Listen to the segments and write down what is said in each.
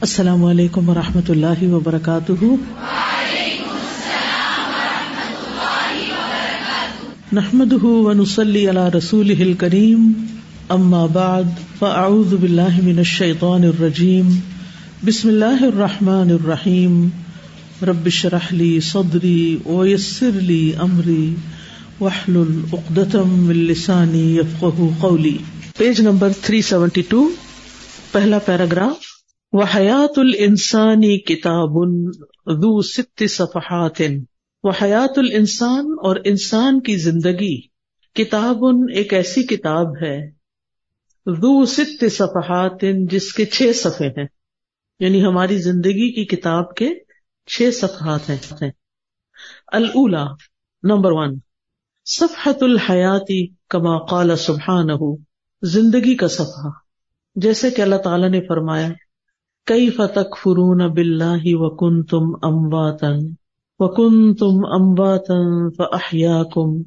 السلام علیکم و رحمۃ اللہ وبرکاتہ۔ نحمد ونسلی علی رسول کریم اما بعد، فاعوذ باللہ من الشیطان الرجیم۔ بسم اللہ الرحمٰن الرحیم۔ ربش رحلی صدری ویسر لی امری۔ وحل العقدم السانی یفقہ قولی۔ پیج نمبر 372 پہلا پیراگراف۔ و حیات السانی کتاب ست صفحات و حیات الانسان اور انسان کی زندگی. کتاب ایک ایسی کتاب ہے. دو ست صفحات جس کے چھ صفحے ہیں. یعنی ہماری زندگی کی کتاب کے چھ صفحات ہیں. الا نمبر ون. صفحت الحیاتی کما قال سبحان زندگی کا صفحہ. جیسے کہ اللہ تعالیٰ نے فرمایا کئی فتق فرون بلّہ وکن تم امواتن وکن تم امواتن فحیا کم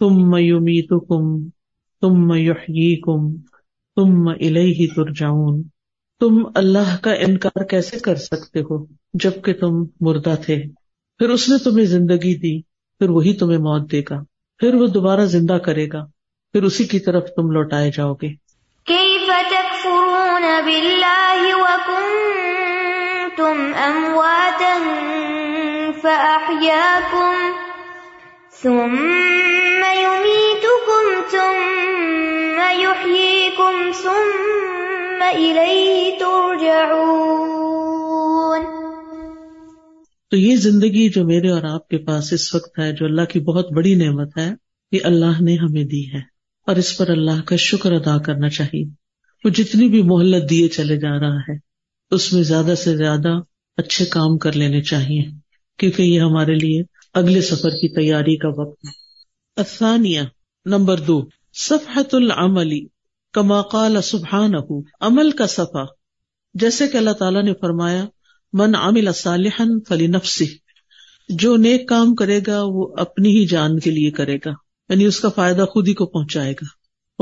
تم میومیت کم تم میحی کم تم الہی ترجاؤن تم اللہ کا انکار کیسے کر سکتے ہو جبکہ تم مردہ تھے؟ پھر اس نے تمہیں زندگی دی، پھر وہی تمہیں موت دے گا۔ پھر وہ دوبارہ زندہ کرے گا۔ پھر اسی کی طرف تم لوٹائے جاؤ گے۔ تكفرون بالله وكنتم أمواتا فأحياكم ثم يميتكم ثم يحييكم ثم إليه ترجعون تو یہ زندگی جو میرے اور آپ کے پاس اس وقت ہے، جو اللہ کی بہت بڑی نعمت ہے، یہ اللہ نے ہمیں دی ہے اور اس پر اللہ کا شکر ادا کرنا چاہیے۔ وہ جتنی بھی مہلت دیے چلے جا رہا ہے، اس میں زیادہ سے زیادہ اچھے کام کر لینے چاہیے، کیونکہ یہ ہمارے لیے اگلے سفر کی تیاری کا وقت ہے۔ افسانیہ نمبر دو صفحت العملی کما قال سبحان عمل کا صفحہ۔ جیسے کہ اللہ تعالیٰ نے فرمایا، من عامل صالحن فلی نفسی جو نیک کام کرے گا، وہ اپنی ہی جان کے لیے کرے گا یعنی اس کا فائدہ خود ہی کو پہنچائے گا۔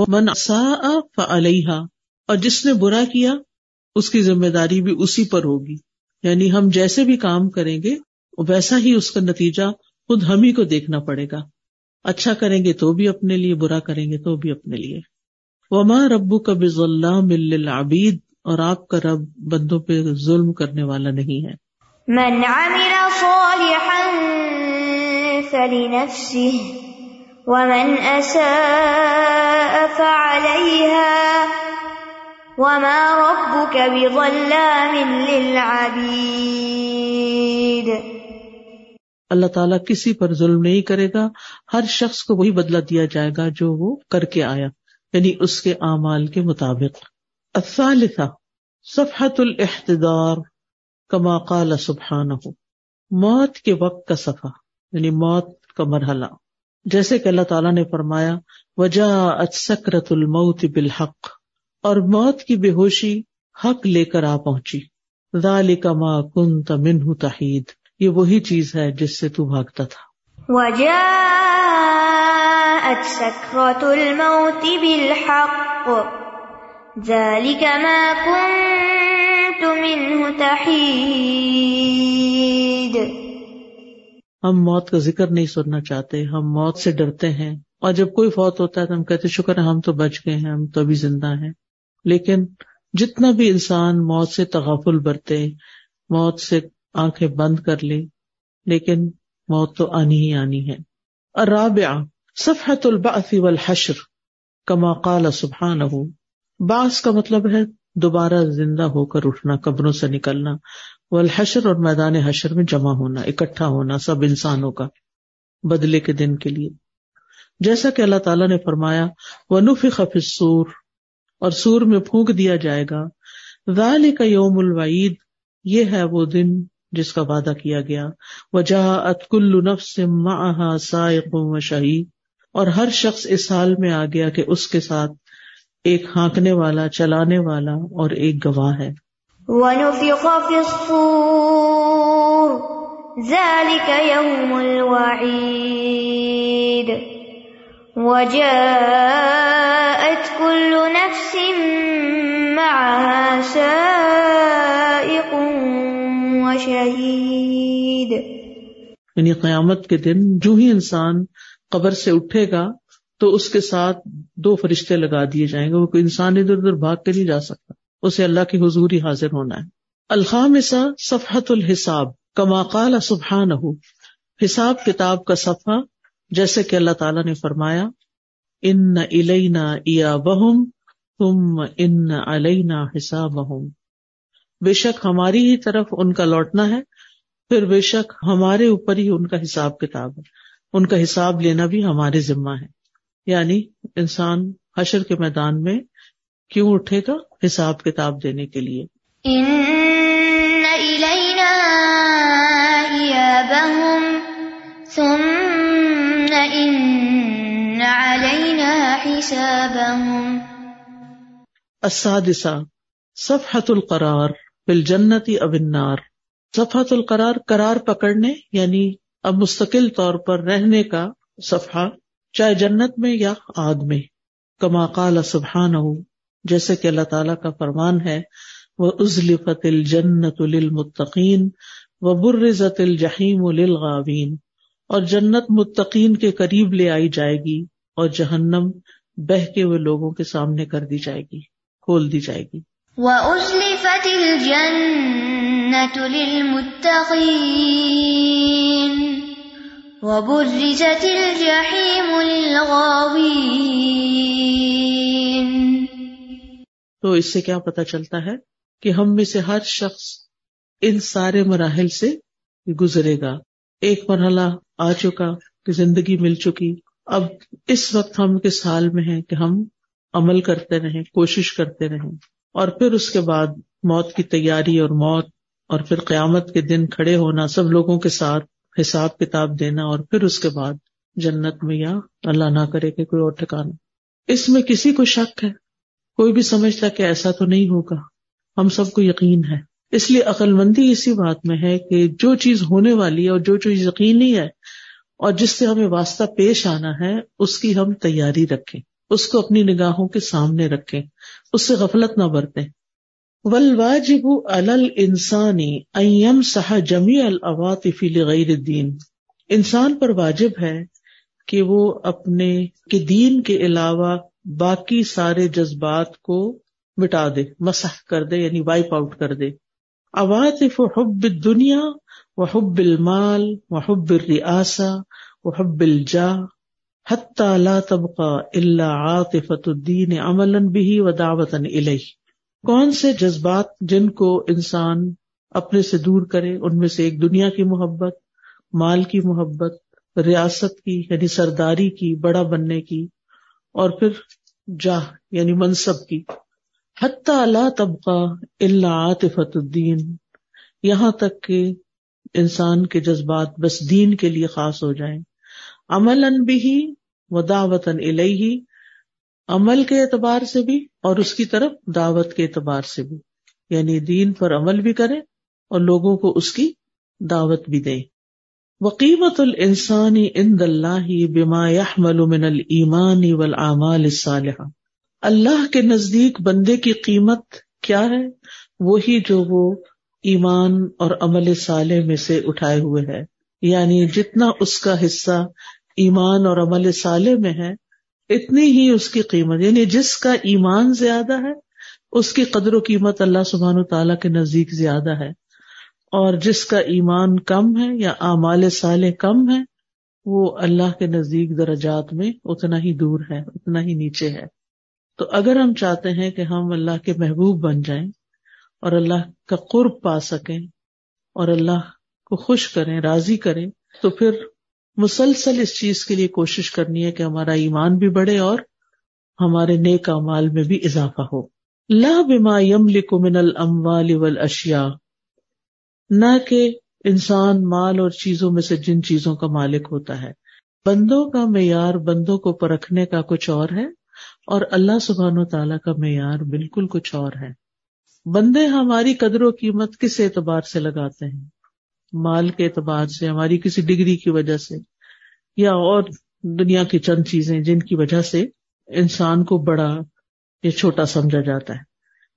من فعلیہ اور جس نے برا کیا، اس کی ذمہ داری بھی اسی پر ہوگی۔ یعنی ہم جیسے بھی کام کریں گے، ویسا ہی اس کا نتیجہ خود ہم ہی کو دیکھنا پڑے گا۔ اچھا کریں گے تو بھی اپنے لیے، برا کریں گے تو بھی اپنے لیے۔ وما ربو کا بز اللہ عبید اور آپ کا رب بندوں پہ ظلم کرنے والا نہیں ہے۔ من عمل صالحا فلنفسه ومن اساء فعليها وما ربك بظلام للعبید اللہ تعالیٰ کسی پر ظلم نہیں کرے گا، ہر شخص کو وہی بدلہ دیا جائے گا جو وہ کر کے آیا یعنی اس کے اعمال کے مطابق۔ الثالثہ صفحت الاحتدار کما قال سبحانہ۔ موت کے وقت کا صفحہ یعنی موت کا مرحلہ۔ جیسے کہ اللہ تعالیٰ نے فرمایا وجا سکرت الموت بالحق۔ اور موت کی بے ہوشی حق لے کر آ پہنچی۔ کا ما کن تمن تحید۔ یہ وہی چیز ہے جس سے تو بھاگتا تھا۔ الموت بالحق۔ ذلك ما كنت منه تحید۔ ہم موت کا ذکر نہیں سننا چاہتے ہم موت سے ڈرتے ہیں۔ اور جب کوئی فوت ہوتا ہے تو ہم کہتے شکر ہے ہم تو بچ گئے ہیں ہم تو ابھی زندہ ہیں۔ لیکن جتنا بھی انسان موت سے تغافل برتے، موت سے آنکھیں بند کر لے، لیکن موت تو آنی ہی آنی ہے۔ الرابع صفحت البعث والحشر، کما قال سبحانہ۔ باس کا مطلب ہے دوبارہ زندہ ہو کر اٹھنا، قبروں سے نکلنا۔ والحشر اور میدان حشر میں جمع ہونا، اکٹھا ہونا، سب انسانوں کا بدلے کے دن کے لیے۔ جیسا کہ اللہ تعالیٰ نے فرمایا وہ نفی السور اور سور میں پھونک دیا جائے گا۔ ذال کا یوم الوعید، یہ ہے وہ دن جس کا وعدہ کیا گیا۔ وجہ ات کل نفس سائق و شہید۔ اور ہر شخص اس حال میں آ گیا کہ اس کے ساتھ ایک ہانکنے والا، چلانے والا اور ایک گواہ ہے۔ وجاءت كل نفس شهيد یعنی قیامت کے دن جو ہی انسان قبر سے اٹھے گا تو اس کے ساتھ دو فرشتے لگا دیے جائیں گے، وہ کوئی انسان ادھر ادھر بھاگ کے نہیں جا سکتا، اسے اللہ کی حضور ہی حاضر ہونا ہے۔ الخامسہ صفحت الحساب، کما قال سبحان حساب کتاب کا صفحہ، جیسے کہ اللہ تعالیٰ نے فرمایا، ان الینا ایا بہم تم ان علینا حساب بے شک ہماری ہی طرف ان کا لوٹنا ہے پھر بے شک ہمارے اوپر ہی ان کا حساب کتاب ہے۔ ان کا حساب لینا بھی ہمارے ذمہ ہے۔ یعنی انسان حشر کے میدان میں کیوں اٹھے گا؟ حساب کتاب دینے کے لیے۔ ثم علينا حسابهم السادسہ صفحت القرار۔ فی الجنت اب النار صفحت القرار، قرار پکڑنے یعنی اب مستقل طور پر رہنے کا صفحہ، چاہے جنت میں یا آگ میں۔ کما قال سبحان جیسے کہ اللہ تعالیٰ کا فرمان ہے وہ ازلفت الجنت للمتقین و برزت الجحیم للغاوین اور جنت متقین کے قریب لے آئی جائے گی اور جہنم بہ کے ہوئے لوگوں کے سامنے کر دی جائے گی، کھول دی جائے گی۔ وأزلفت الجنة للمتقين وبرزت الجحيم للغاوين تو اس سے کیا پتا چلتا ہے کہ ہم میں سے ہر شخص ان سارے مراحل سے گزرے گا۔ ایک مرحلہ آ چکا کہ زندگی مل چکی۔ اب اس وقت ہم کس حال میں ہیں کہ ہم عمل کرتے رہیں، کوشش کرتے رہیں۔ اور پھر اس کے بعد موت کی تیاری اور موت اور پھر قیامت کے دن کھڑے ہونا، سب لوگوں کے ساتھ حساب کتاب دینا اور پھر اس کے بعد جنت میں یا اللہ نہ کرے کہ کوئی اور ٹھکانا۔ اس میں کسی کو شک ہے، کوئی بھی سمجھتا کہ ایسا تو نہیں ہوگا۔ ہم سب کو یقین ہے۔ اس لیے عقل مندی اسی بات میں ہے کہ جو چیز ہونے والی ہے اور جو چیز یقینی ہے اور جس سے ہمیں واسطہ پیش آنا ہے، اس کی ہم تیاری رکھیں۔ اس کو اپنی نگاہوں کے سامنے رکھیں۔ اس سے غفلت نہ برتیں۔ والواجب علی الانسانی ان یمسح جمیع العواطف لغیر الدین۔ انسان پر واجب ہے کہ وہ اپنے کے دین کے علاوہ باقی سارے جذبات کو مٹا دے، مسح کر دے یعنی وائپ آؤٹ کر دے۔ عواطف حب الدنیا وحب المال وحب الرئاسہ وحب الجاہ حتی لا تبقى الا عاطفة الدین عملا به ودعوتا الیہ۔ کون سے جذبات جن کو انسان اپنے سے دور کرے؟ ان میں سے ایک دنیا کی محبت، مال کی محبت، ریاست کی یعنی سرداری کی، بڑا بننے کی، اور پھر جاہ یعنی منصب کی۔ حتی اللہ طبقہ اللہ عاطفت الدین۔ یہاں تک کہ انسان کے جذبات بس دین کے لیے خاص ہو جائیں۔ عمل ان بھی و دعوتن الہی عمل کے اعتبار سے بھی اور اس کی طرف دعوت کے اعتبار سے بھی۔ یعنی دین پر عمل بھی کرے اور لوگوں کو اس کی دعوت بھی دے وقیمت الانسانی عند اللہ بما يحمل من الایمان والعمال الصالحہ۔ اللہ کے نزدیک بندے کی قیمت کیا ہے؟ وہی جو وہ ایمان اور عمل صالح میں سے اٹھائے ہوئے ہے۔ یعنی جتنا اس کا حصہ ایمان اور عمل صالح میں ہے اتنی ہی اس کی قیمت یعنی جس کا ایمان زیادہ ہے، اس کی قدر و قیمت اللہ سبحان و تعالیٰ کے نزدیک زیادہ ہے۔ اور جس کا ایمان کم ہے یا اعمال صالح کم ہے، وہ اللہ کے نزدیک درجات میں اتنا ہی دور ہے، اتنا ہی نیچے ہے۔ تو اگر ہم چاہتے ہیں کہ ہم اللہ کے محبوب بن جائیں اور اللہ کا قرب پا سکیں اور اللہ کو خوش کریں، راضی کریں، تو پھر مسلسل اس چیز کے لیے کوشش کرنی ہے کہ ہمارا ایمان بھی بڑھے اور ہمارے نیک امال میں بھی اضافہ ہو۔ لا بما يملك من الاموال والاشیاء۔ نہ کہ انسان مال اور چیزوں میں سے جن چیزوں کا مالک ہوتا ہے۔ بندوں کا معیار بندوں کو پرکھنے کا کچھ اور ہے اور اللہ سبحان و تعالیٰ کا معیار بالکل کچھ اور ہے۔ بندے ہماری قدر و قیمت کس اعتبار سے لگاتے ہیں؟ مال کے اعتبار سے، ہماری کسی ڈگری کی وجہ سے، یا اور دنیا کی چند چیزیں جن کی وجہ سے انسان کو بڑا یا چھوٹا سمجھا جاتا ہے۔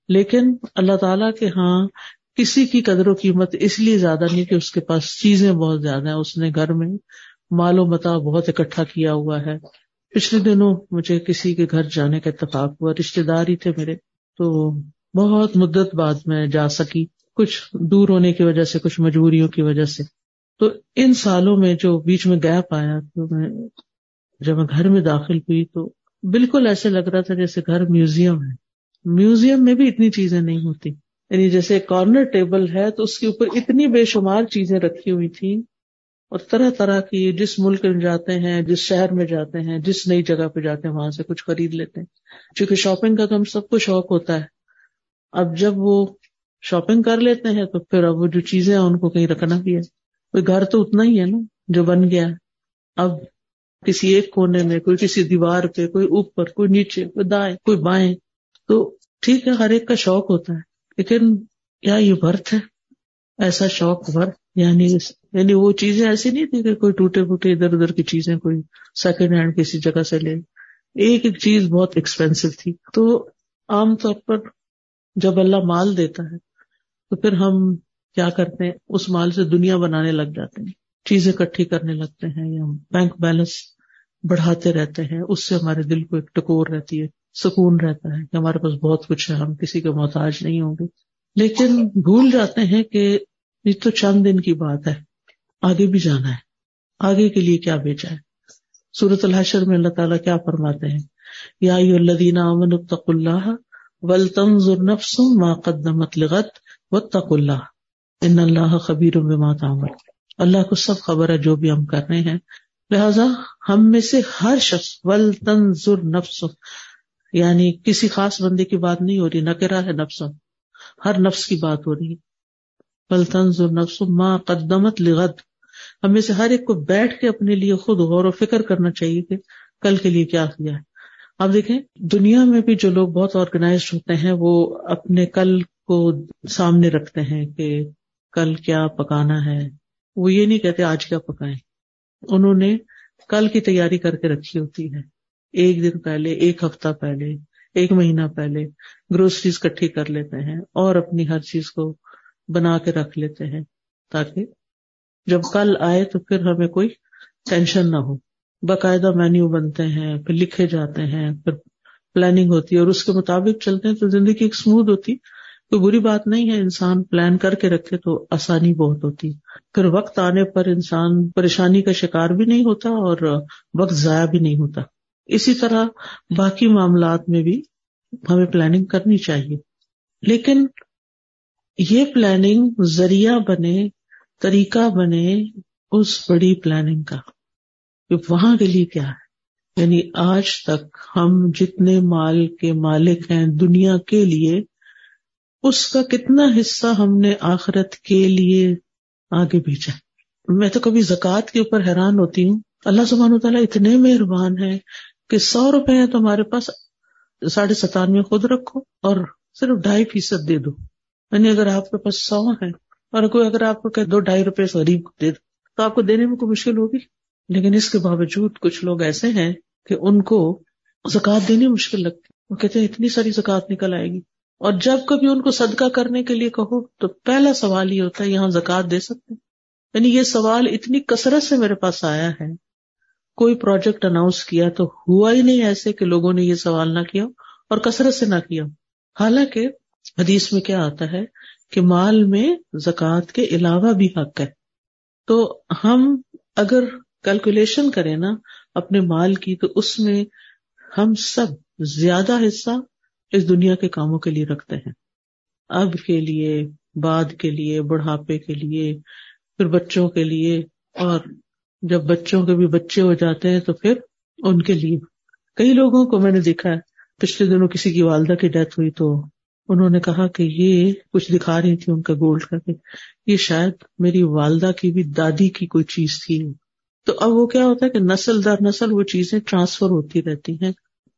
لیکن اللہ تعالی کے ہاں کسی کی قدر و قیمت اس لیے زیادہ نہیں کہ اس کے پاس چیزیں بہت زیادہ ہیں۔ اس نے گھر میں مال و متا بہت اکٹھا کیا ہوا ہے۔ پچھلے دنوں مجھے کسی کے گھر جانے کا اتفاق ہوا رشتے دار ہی تھے میرے، تو بہت مدت بعد میں جا سکی۔ کچھ دور ہونے کی وجہ سے، کچھ مجبوریوں کی وجہ سے۔ تو ان سالوں میں جو بیچ میں گیپ آیا تو میں جب میں گھر میں داخل ہوئی تو بالکل ایسے لگ رہا تھا جیسے گھر میوزیم ہے۔ میوزیم میں بھی اتنی چیزیں نہیں ہوتی۔ یعنی جیسے کارنر ٹیبل ہے تو اس کے اوپر اتنی بے شمار چیزیں رکھی ہوئی تھی اور طرح طرح کی، جس ملک میں جاتے ہیں، جس شہر میں جاتے ہیں، جس نئی جگہ پہ جاتے ہیں، وہاں سے کچھ خرید لیتے ہیں۔ چونکہ شاپنگ کا تو ہم سب کو شوق ہوتا ہے۔ اب جب وہ شاپنگ کر لیتے ہیں تو پھر اب وہ جو چیزیں ہیں ان کو کہیں رکھنا بھی ہے۔ کوئی گھر تو اتنا ہی ہے نا جو بن گیا۔ ہے اب کسی ایک کونے میں، کوئی کسی دیوار پہ، کوئی اوپر، کوئی نیچے، کوئی دائیں، کوئی بائیں۔ تو ٹھیک ہے، ہر ایک کا شوق ہوتا ہے۔ لیکن کیا یہ برتھ ہے؟ ایسا شوق برتھ یعنی یعنی وہ چیزیں ایسی نہیں تھی کہ کوئی ٹوٹے پھوٹے ادھر ادھر کی چیزیں کوئی سیکنڈ ہینڈ کسی جگہ سے لے۔ ایک ایک چیز بہت ایکسپینسو تھی۔ تو عام طور پر جب اللہ مال دیتا ہے تو پھر ہم کیا کرتے ہیں؟ اس مال سے دنیا بنانے لگ جاتے ہیں۔ چیزیں اکٹھی کرنے لگتے ہیں یا بینک بیلنس بڑھاتے رہتے ہیں۔ اس سے ہمارے دل کو ایک ٹکور رہتی ہے، سکون رہتا ہے کہ ہمارے پاس بہت کچھ ہے، ہم کسی کے محتاج نہیں ہوں گے۔ لیکن بھول جاتے ہیں کہ یہ تو چند دن کی بات ہے، آگے بھی جانا ہے۔ آگے کے لیے کیا بیچا ہے؟ سورت الحشر میں اللہ تعالیٰ کیا فرماتے ہیں؟ یا الذین امن اتق اللہ ول تنظر ما قدمت لغت واتق اللہ، ان اللہ خبیر بما تعمل اللہ کو سب خبر ہے جو بھی ہم کر رہے ہیں۔ لہذا ہم میں سے ہر شخص، ول تنظر نفس یعنی کسی خاص بندے کی بات نہیں ہو رہی نہ ہے نفس ہر نفس کی بات ہو رہی ہے۔ ول تنظر نفس ما قدمت لغت ہمیں سے ہر ایک کو بیٹھ کے اپنے لیے خود غور و فکر کرنا چاہیے کہ کل کے لیے کیا کیا ہے۔ آپ دیکھیں، دنیا میں بھی جو لوگ بہت آرگنائز ہوتے ہیں، وہ اپنے کل کو سامنے رکھتے ہیں کہ کل کیا پکانا ہے۔ وہ یہ نہیں کہتے آج کیا پکائیں۔ انہوں نے کل کی تیاری کر کے رکھی ہوتی ہے۔ ایک دن پہلے، ایک ہفتہ پہلے، ایک مہینہ پہلے گروسریز کٹھی کر لیتے ہیں اور اپنی ہر چیز کو بنا کے رکھ لیتے ہیں تاکہ جب کل آئے تو پھر ہمیں کوئی ٹینشن نہ ہو۔ باقاعدہ مینیو بنتے ہیں، پھر لکھے جاتے ہیں، پھر پلاننگ ہوتی ہے اور اس کے مطابق چلتے ہیں تو زندگی ایک اسموتھ ہوتی۔ کوئی بری بات نہیں ہے انسان پلان کر کے رکھے تو آسانی بہت ہوتی پھر وقت آنے پر انسان پریشانی کا شکار بھی نہیں ہوتا اور وقت ضائع بھی نہیں ہوتا۔ اسی طرح باقی معاملات میں بھی ہمیں پلاننگ کرنی چاہیے۔ لیکن یہ پلاننگ ذریعہ بنے، طریقہ بنے اس بڑی پلاننگ کا۔ کہ وہاں کے لیے کیا ہے؟ یعنی آج تک ہم جتنے مال کے مالک ہیں دنیا کے لیے اس کا کتنا حصہ ہم نے آخرت کے لیے آگے بھیجا میں تو کبھی زکوٰۃ کے اوپر حیران ہوتی ہوں۔ اللہ سبحانہ تعالیٰ اتنے مہربان ہے کہ سو روپے ہیں تو ہمارے پاس ساڑھے ستانوے خود رکھو اور صرف ڈھائی فیصد دے دو۔ یعنی اگر آپ کے پاس سو ہے اور کوئی اگر آپ کو کہ دو ڈھائی روپے غریب کو دے دو، تو آپ کو دینے میں کوئی مشکل ہوگی؟ لیکن اس کے باوجود کچھ لوگ ایسے ہیں کہ ان کو زکوٰۃ دینی مشکل لگتی وہ کہتے ہیں اتنی ساری زکوٰۃ نکل آئے گی۔ اور جب کبھی ان کو صدقہ کرنے کے لیے کہو تو پہلا سوال یہ ہوتا ہے، یہاں زکوٰۃ دے سکتے یعنی یہ سوال اتنی کثرت سے میرے پاس آیا ہے۔ کوئی پروجیکٹ اناؤنس کیا تو ہوا ہی نہیں ایسے کہ لوگوں نے یہ سوال نہ کیا اور کثرت سے نہ کیا حالانکہ حدیث میں کیا آتا ہے کہ مال میں زکوٰۃ کے علاوہ بھی حق ہے۔ تو ہم اگر کیلکولیشن کریں نا اپنے مال کی تو اس میں ہم سب زیادہ حصہ اس دنیا کے کاموں کے لیے رکھتے ہیں۔ اب کے لیے، بعد کے لیے، بڑھاپے کے لیے، پھر بچوں کے لیے، اور جب بچوں کے بھی بچے ہو جاتے ہیں تو پھر ان کے لیے۔ کئی لوگوں کو میں نے دیکھا ہے، پچھلے دنوں کسی کی والدہ کی ڈیتھ ہوئی تو انہوں نے کہا کہ یہ کچھ دکھا رہی تھی ان کا گولڈ کر کے۔ یہ شاید میری والدہ کی بھی دادی کی کوئی چیز تھی۔ تو اب وہ کیا ہوتا ہے کہ نسل در نسل وہ چیزیں ٹرانسفر ہوتی رہتی ہیں،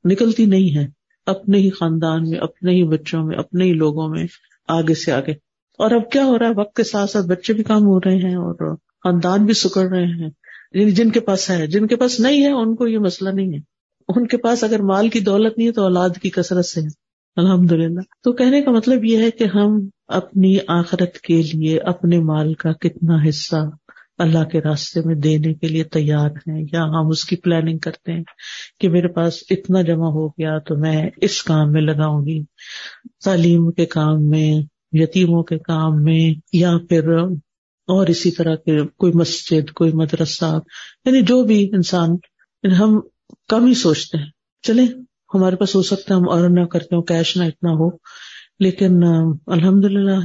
نکلتی نہیں ہے اپنے ہی خاندان میں، اپنے ہی بچوں میں، اپنے ہی لوگوں میں آگے سے آگے۔ اور اب کیا ہو رہا ہے؟ وقت کے ساتھ ساتھ بچے بھی کام ہو رہے ہیں اور خاندان بھی سکڑ رہے ہیں۔ یعنی جن کے پاس ہے، جن کے پاس نہیں ہے، ان کو یہ مسئلہ نہیں ہے۔ ان کے پاس اگر مال کی دولت نہیں ہے تو اولاد کی کثرت سے ہے۔ الحمد للہ تو کہنے کا مطلب یہ ہے کہ ہم اپنی آخرت کے لیے اپنے مال کا کتنا حصہ اللہ کے راستے میں دینے کے لیے تیار ہیں یا ہم اس کی پلاننگ کرتے ہیں کہ میرے پاس اتنا جمع ہو گیا تو میں اس کام میں لگاؤں گی۔ تعلیم کے کام میں، یتیموں کے کام میں، یا پھر اور اسی طرح کے کوئی مسجد، کوئی مدرسہ یعنی جو بھی انسان یعنی ہم کم ہی سوچتے ہیں۔ چلے ہمارے پاس ہو سکتا ہے، ہم اور نہ کرتے ہو کیش نہ اتنا ہو، لیکن الحمد للہ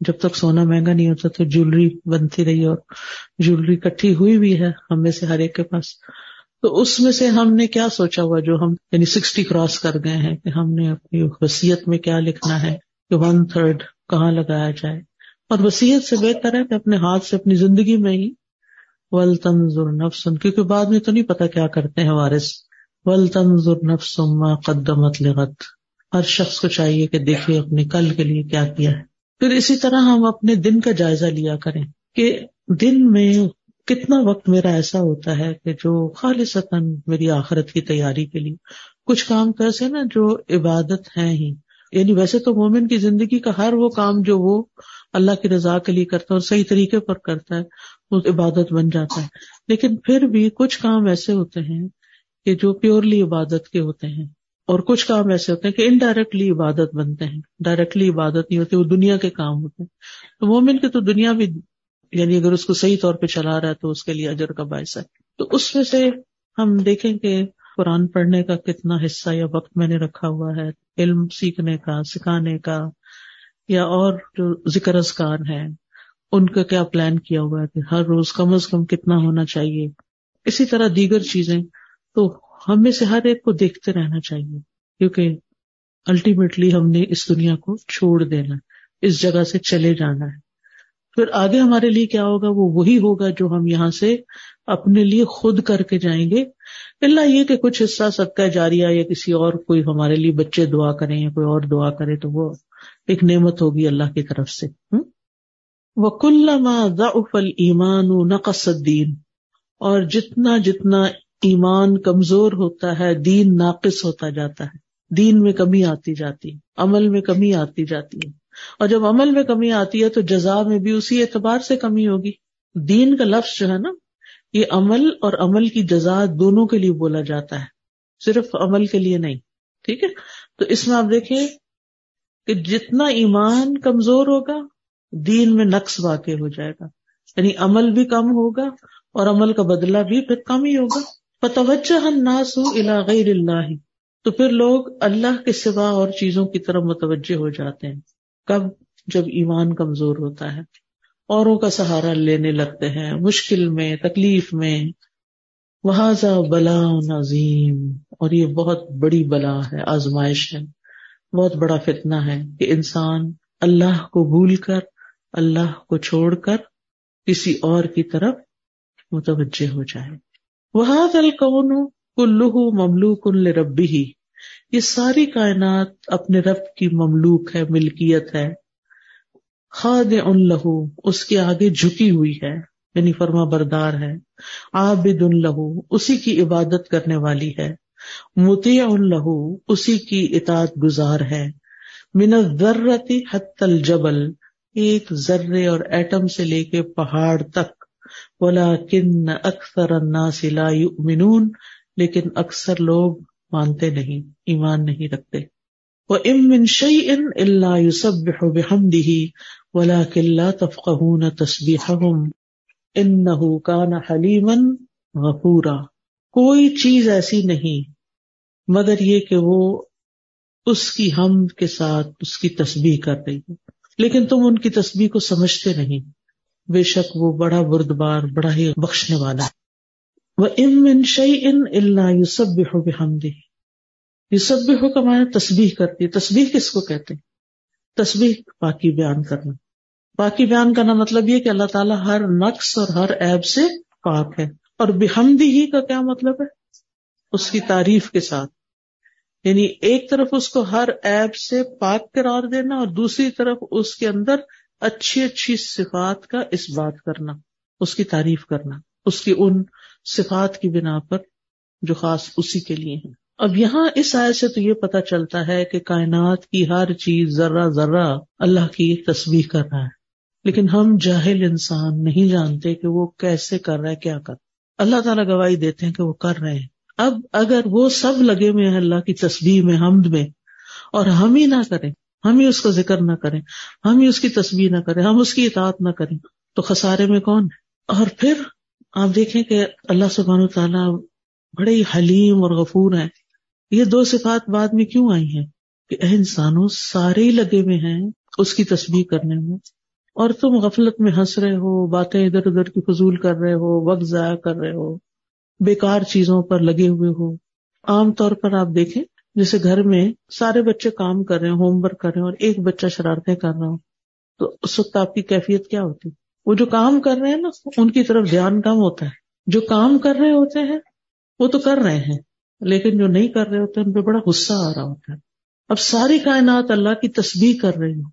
جب تک سونا مہنگا نہیں ہوتا تو جیولری بنتی رہی اور جیولری کٹھی ہوئی بھی ہے ہم میں سے ہر ایک کے پاس۔ تو اس میں سے ہم نے کیا سوچا ہوا جو ہم یعنی سکسٹی کراس کر گئے ہیں کہ ہم نے اپنی وسیعت میں کیا لکھنا ہے کہ ون تھرڈ کہاں لگایا جائے۔ اور وسیعت سے بہتر ہے کہ اپنے ہاتھ سے اپنی زندگی میں ہی ول تنظر نفسن، کیونکہ بعد میں تو نہیں پتا کیا کرتے ہیں وارث۔ ول تنظر نفسما قدمت لغت ہر شخص کو چاہیے کہ دیکھے اپنے کل کے لیے کیا کیا ہے۔ پھر اسی طرح ہم اپنے دن کا جائزہ لیا کریں کہ دن میں کتنا وقت میرا ایسا ہوتا ہے کہ جو خالص میری آخرت کی تیاری کے لیے کچھ کام تو ایسے نا جو عبادت ہے ہی۔ یعنی ویسے تو مومن کی زندگی کا ہر وہ کام جو وہ اللہ کی رضا کے لیے کرتا ہے اور صحیح طریقے پر کرتا ہے، وہ عبادت بن جاتا ہے۔ لیکن پھر بھی کچھ کام ایسے ہوتے ہیں کہ جو پیورلی عبادت کے ہوتے ہیں۔ اور کچھ کام ایسے ہوتے ہیں کہ انڈائریکٹلی عبادت بنتے ہیں ڈائریکٹلی عبادت نہیں ہوتی، وہ دنیا کے کام ہوتے ہیں۔ تو مومن کے تو دنیا بھی یعنی اگر اس کو صحیح طور پہ چلا رہا ہے تو اس کے لیے اجر کا باعث ہے۔ تو اس میں سے ہم دیکھیں کہ قرآن پڑھنے کا کتنا حصہ یا وقت میں نے رکھا ہوا ہے، علم سیکھنے کا، سکھانے کا، یا اور جو ذکر ازکار ہیں، ان کا کیا پلان کیا ہوا ہے کہ ہر روز کم از کم کتنا ہونا چاہیے۔ اسی طرح دیگر چیزیں، تو ہم میں سے ہر ایک کو دیکھتے رہنا چاہیے، کیونکہ الٹیمیٹلی ہم نے اس دنیا کو چھوڑ دینا، اس جگہ سے چلے جانا ہے۔ پھر آگے ہمارے لیے کیا ہوگا؟ وہ وہی ہوگا جو ہم یہاں سے اپنے لیے خود کر کے جائیں گے۔ اللہ یہ کہ کچھ حصہ سب جاری یا کسی اور کوئی ہمارے لیے بچے دعا کریں یا کوئی اور دعا کرے، تو وہ ایک نعمت ہوگی اللہ کی طرف سے۔ وہ کل ضعف ایمان نقص الدین اور جتنا جتنا ایمان کمزور ہوتا ہے، دین ناقص ہوتا جاتا ہے۔ دین میں کمی آتی جاتی، عمل میں کمی آتی جاتی ہے۔ اور جب عمل میں کمی آتی ہے تو جزا میں بھی اسی اعتبار سے کمی ہوگی۔ دین کا لفظ جو ہے نا، یہ عمل اور عمل کی جزا دونوں کے لیے بولا جاتا ہے۔ صرف عمل کے لیے نہیں، ٹھیک ہے؟ تو اس میں آپ دیکھیں کہ جتنا ایمان کمزور ہوگا، دین میں نقص واقع ہو جائے گا۔ یعنی عمل بھی کم ہوگا اور عمل کا بدلہ بھی پھر کم ہی ہوگا۔ فتوجہ الناس الى غیر اللہ، تو پھر لوگ اللہ کے سوا اور چیزوں کی طرف متوجہ ہو جاتے ہیں۔ کب؟ جب ایمان کمزور ہوتا ہے۔ اوروں کا سہارا لینے لگتے ہیں۔ مشکل میں، تکلیف میں۔ وہاں بلا عظیم اور یہ بہت بڑی بلا ہے، آزمائش ہے۔ بہت بڑا فتنہ ہے کہ انسان اللہ کو بھول کر، اللہ کو چھوڑ کر کسی اور کی طرف متوجہ ہو جائے۔ الکون کلو مملوک ان ربی ہی یہ ساری کائنات اپنے رب کی مملوک ہے، ملکیت ہے۔ خاد ان لہو اس کے آگے جھکی ہوئی ہے یعنی فرما بردار ہے۔ عابد ان لہو اسی کی عبادت کرنے والی ہے۔ متی ان لہو اسی کی اطاعت گزار ہے۔ من ذرتی حت الجبل، ایک ذرے اور ایٹم سے لے کے پہاڑ تک۔ بولا کن اکثر لا يؤمنون لیکن اکثر لوگ مانتے نہیں، ایمان نہیں رکھتے۔ وہ ام شعی ان اللہ یوسب بحمدہ ولا کلّا تفقہون تسبیحہم انہو کان حلیما غفورا۔ کوئی چیز ایسی نہیں، مگر یہ کہ وہ اس کی حمد کے ساتھ اس کی تسبیح کر رہی ہے۔ لیکن تم ان کی تسبیح کو سمجھتے نہیں۔ بے شک وہ بڑا بردبار، بڑا ہی بخشنے والا ہے۔ وہ ام شعی ان اللہ یوسب ہو بحمدی یوسب ہو کا معنی تصبیح کرتی ہے۔ تصبیح کس کو کہتے ہیں؟ تصبیح پاکی بیان کرنا۔ پاکی بیان کرنا مطلب یہ کہ اللہ تعالیٰ ہر نقص اور ہر عیب سے پاک ہے۔ اور بحمدی ہی کا کیا مطلب ہے؟ اس کی تعریف کے ساتھ۔ یعنی ایک طرف اس کو ہر عیب سے پاک قرار دینا اور دوسری طرف اس کے اندر اچھی اچھی صفات کا اس بات کرنا، اس کی تعریف کرنا، اس کی ان صفات کی بنا پر جو خاص اسی کے لیے ہیں۔ اب یہاں اس آئے سے تو یہ پتا چلتا ہے کہ کائنات کی ہر چیز ذرہ ذرہ اللہ کی تصویر کر رہا ہے۔ لیکن ہم جاہل انسان نہیں جانتے کہ وہ کیسے کر رہا ہے، کیا کر اللہ تعالیٰ گواہی دیتے ہیں کہ وہ کر رہے ہیں۔ اب اگر وہ سب لگے ہوئے ہیں اللہ کی تصویر میں، حمد میں، اور ہم ہی نہ کریں ہم ہی اس کا ذکر نہ کریں، ہم ہی اس کی تصویر نہ کریں، ہم اس کی اطاعت نہ کریں۔ تو خسارے میں کون ہے؟ اور پھر آپ دیکھیں کہ اللہ سبحانہ تعالیٰ بڑے ہی حلیم اور غفور ہیں۔ یہ دو صفات بعد میں کیوں آئی ہیں؟ کہ اے انسانوں، سارے ہی لگے ہوئے ہیں اس کی تصویر کرنے میں۔ اور تم غفلت میں ہنس رہے ہو، باتیں ادھر ادھر کی فضول کر رہے ہو، وقت ضائع کر رہے ہو، بیکار چیزوں پر لگے ہوئے ہو۔ عام طور پر آپ دیکھیں جیسے گھر میں سارے بچے کام کر رہے ہیں ہوم ورک کر رہے ہیں اور ایک بچہ شرارتیں کر رہا ہو تو اس وقت آپ کی کیفیت کیا ہوتی؟ وہ جو کام کر رہے ہیں نا، ان کی طرف دھیان کم ہوتا ہے۔ جو کام کر رہے ہوتے ہیں، وہ تو کر رہے ہیں، لیکن جو نہیں کر رہے ہوتے، ان پہ بڑا غصہ آ رہا ہوتا ہے۔ اب ساری کائنات اللہ کی تصویر کر رہی ہوں،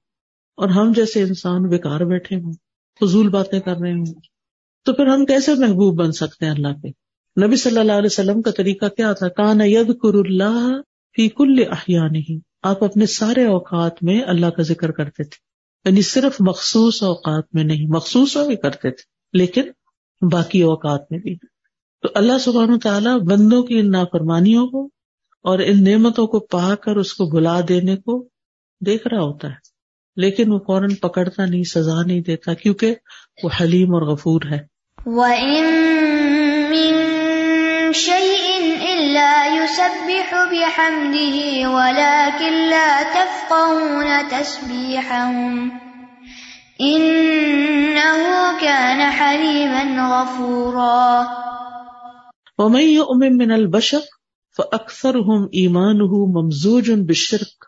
اور ہم جیسے انسان بیکار بیٹھے ہوں، فضول باتیں کر رہے ہوں، تو پھر ہم کیسے محبوب بن سکتے ہیں اللہ کے؟ نبی صلی اللہ علیہ وسلم کا طریقہ کیا تھا؟ کان ید کر اللہ فی کل احیا نہیں آپ اپنے سارے اوقات میں اللہ کا ذکر کرتے تھے۔ یعنی صرف مخصوص اوقات میں نہیں، مخصوص بھی کرتے تھے، لیکن باقی اوقات میں بھی۔ تو اللہ سبحانہ تعالیٰ بندوں کی ان نافرمانیوں کو اور ان نعمتوں کو پا کر اس کو بلا دینے کو دیکھ رہا ہوتا ہے، لیکن وہ فوراً پکڑتا نہیں، سزا نہیں دیتا، کیونکہ وہ حلیم اور غفور ہے۔ ومن يؤمن من البشر فاكثرهم ايمانه ممزوج بالشرك.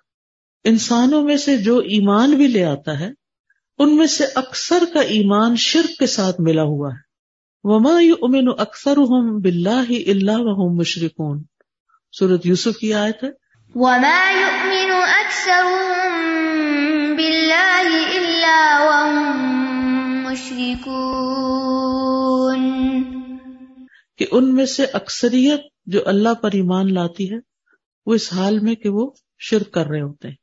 انسانوں میں سے جو ایمان بھی لے آتا ہے، ان میں سے اکثر کا ایمان شرک کے ساتھ ملا ہوا ہے. وما يؤمن اکثرهم بالله الا وهم مشركون. سورۃ یوسف کی آیت ہے۔ وما يؤمن اکثرهم بالله الا وهم مشركون۔ کہ ان میں سے اکثریت جو اللہ پر ایمان لاتی ہے وہ اس حال میں کہ وہ شرک کر رہے ہوتے ہیں۔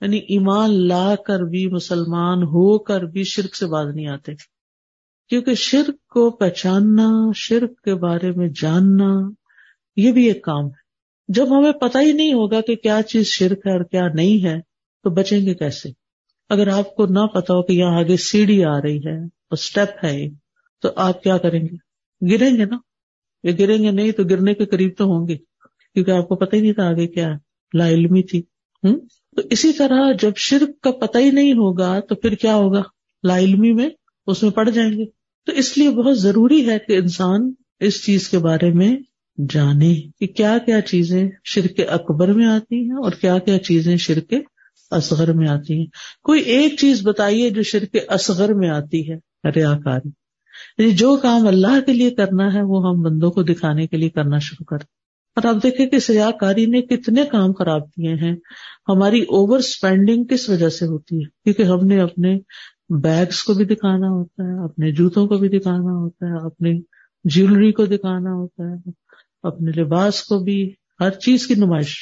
یعنی ایمان لا کر بھی مسلمان ہو کر بھی شرک سے باز نہیں آتے۔ کیونکہ شرک کو پہچاننا شرک کے بارے میں جاننا یہ بھی ایک کام ہے۔ جب ہمیں پتہ ہی نہیں ہوگا کہ کیا چیز شرک ہے اور کیا نہیں ہے، تو بچیں گے کیسے؟ اگر آپ کو نہ پتا ہو کہ یہاں آگے سیڑھی آ رہی ہے اور اسٹیپ ہے تو آپ کیا کریں گے؟ گریں گے نا؟ یا گریں گے نہیں تو گرنے کے قریب تو ہوں گے، کیونکہ آپ کو پتہ ہی نہیں تھا آگے کیا ہے۔ لا علمی تھی۔ ہوں تو اسی طرح جب شرک کا پتہ ہی نہیں ہوگا تو پھر کیا ہوگا؟ لا علمی میں اس میں پڑ جائیں گے۔ تو اس لیے بہت ضروری ہے کہ انسان اس چیز کے بارے میں جانے کہ کیا کیا چیزیں شرک اکبر میں آتی ہیں اور کیا کیا چیزیں شرک اصغر میں آتی ہیں۔ کوئی ایک چیز بتائیے جو شرک اصغر میں آتی ہے ریا کاری یعنی جو کام اللہ کے لیے کرنا ہے، وہ ہم بندوں کو دکھانے کے لیے کرنا شروع کرتے اور آپ دیکھیں کہ سیاح کاری نے کتنے کام خراب کیے ہیں۔ ہماری اوور اسپینڈنگ کس وجہ سے ہوتی ہے؟ کیونکہ ہم نے اپنے بیگس کو بھی دکھانا ہوتا ہے، اپنے جوتوں کو بھی دکھانا ہوتا ہے، اپنی جیولری کو دکھانا ہوتا ہے۔ اپنے لباس کو بھی، ہر چیز کی نمائش،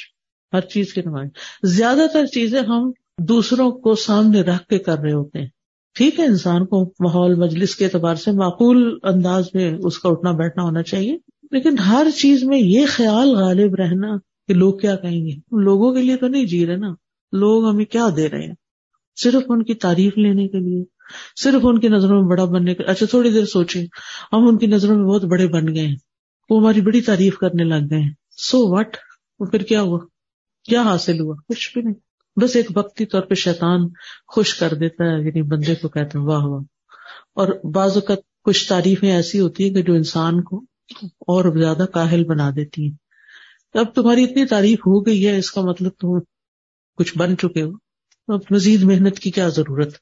ہر چیز کی نمائش۔ زیادہ تر چیزیں ہم دوسروں کو سامنے رکھ کے کر رہے ہوتے ہیں۔ ٹھیک ہے، انسان کو ماحول، مجلس کے اعتبار سے معقول انداز میں اس کا اٹھنا بیٹھنا ہونا چاہیے۔ لیکن ہر چیز میں یہ خیال غالب رہنا کہ لوگ کیا کہیں گے۔ لوگوں کے لیے تو نہیں جی رہے نا۔ لوگ ہمیں کیا دے رہے ہیں؟ صرف ان کی تعریف لینے کے لیے، صرف ان کی نظروں میں بڑا بننے کے اچھا تھوڑی دیر سوچیں۔ ہم ان کی نظروں میں بہت بڑے بن گئے ہیں۔ وہ ہماری بڑی تعریف کرنے لگ گئے ہیں۔ سو وٹ وہ پھر کیا ہوا؟ کیا حاصل ہوا؟ کچھ بھی نہیں۔ بس ایک وقتی طور پہ شیطان خوش کر دیتا ہے یعنی بندے کو کہتے ہیں واہ واہ۔ اور بعض اوقات کچھ تعریفیں ایسی ہوتی ہیں کہ جو انسان کو اور زیادہ کاہل بنا دیتی ہیں۔ اب تمہاری اتنی تعریف ہو گئی ہے، اس کا مطلب تم کچھ بن چکے ہو۔ اب مزید محنت کی کیا ضرورت؟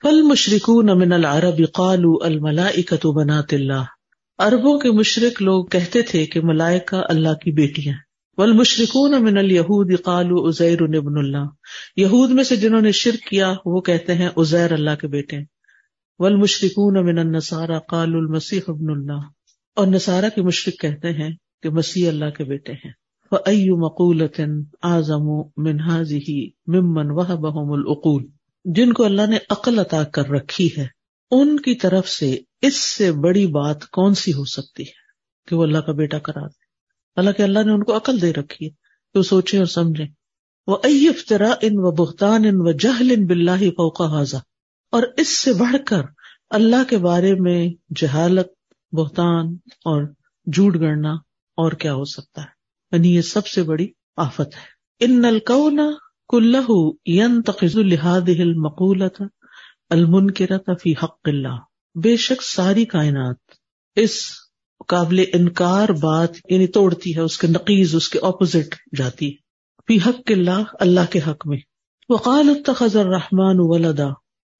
کل مشرق نمن العرب قالو الملا بنات اللہ۔ اربوں کے مشرق لوگ کہتے تھے کہ ملائکہ اللہ کی بیٹیاں ول مشرقون من الہود قالو ازیر ابن اللہ۔ یہود میں سے جنہوں نے شرک کیا، وہ کہتے ہیں ازیر اللہ کے بیٹے ول مشرقون من النصارى قالوا المسیح ابن اللہ۔ اور نصارہ کے مشرق کہتے ہیں کہ مسیح اللہ کے بیٹے ہیں۔ فأي مقولة اعظم من هذه ممن وهبهم العقول۔ جن کو اللہ نے عقل عطا کر رکھی ہے، ان کی طرف سے اس سے بڑی بات کون سی ہو سکتی ہے کہ وہ اللہ کا بیٹا کرا دے؟ حالانکہ اللہ نے ان کو عقل دے رکھی ہے کہ وہ سوچیں اور سمجھیں۔ وہ ائی افطرا ان و بہتان ان و جہل ان بلّہ فوقا حاضہ اور اس سے بڑھ کر اللہ کے بارے میں جہالت بہتان اور جھوٹ گڑنا اور کیا ہو سکتا ہے؟ یعنی یہ سب سے بڑی آفت ہے۔ ان نلکون کلہ ینتقض لهذه المقولة المنکرة فی حق اللہ بے شک ساری کائنات اس قابل انکار بات یعنی توڑتی ہے، اس کے نقیز اس کے اپوزٹ جاتی ہے۔ فی حق اللہ اللہ کے حق میں۔ وقال اتخذ الرحمن ولدا۔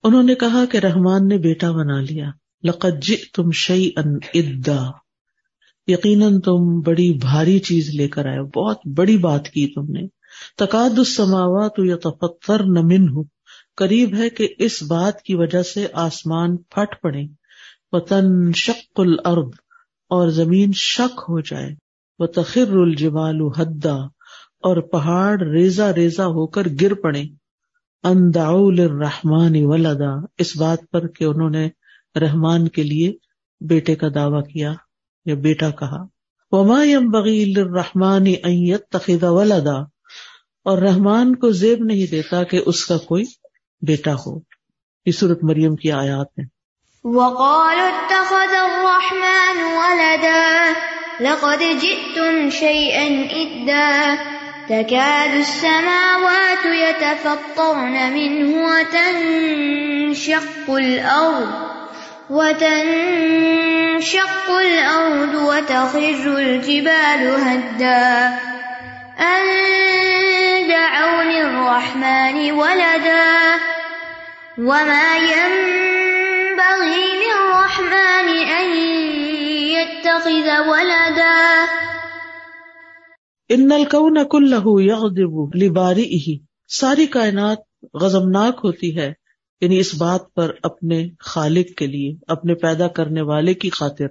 انہوں نے کہا کہ رحمان نے بیٹا بنا لیا۔ لقد جئتم شیئا ادا۔ یقیناً تم بڑی بھاری چیز لے کر آئے بہت بڑی بات کی تم نے۔ تقاد السماوات یتفطرن منہ۔ قریب ہے کہ اس بات کی وجہ سے آسمان پھٹ پڑے۔ وطن شق الارض، اور زمین شک ہو جائے۔ وہ تخر الجمال حدا، اور پہاڑ ریزا ریزا ہو کر گر پڑے۔ انداؤل الرحمان ولدا، اس بات پر کہ انہوں نے رحمان کے لیے بیٹے کا دعوی کیا یا بیٹا کہا۔ وما بغیل رحمان تخیدہ ولدا، اور رحمان کو زیب نہیں دیتا کہ اس کا کوئی بیٹا ہو۔ یہ صورت مریم کی آیات ہیں۔ وقالوا اتخذ الرحمن ولدا، لقد جئتم شيئا إدا، تكاد السماوات يتفطرن منه وتنشق الأرض وتنشق الأرض وتخر الجبال هدا۔ أن دعوا للرحمن ولدا وما ينبغي للرحمن أن يتخذ ولدا ان الکون کلہ یغضب لبارئہ ساری کائنات غضبناک ہوتی ہے یعنی اس بات پر اپنے خالق کے لیے، اپنے پیدا کرنے والے کی خاطر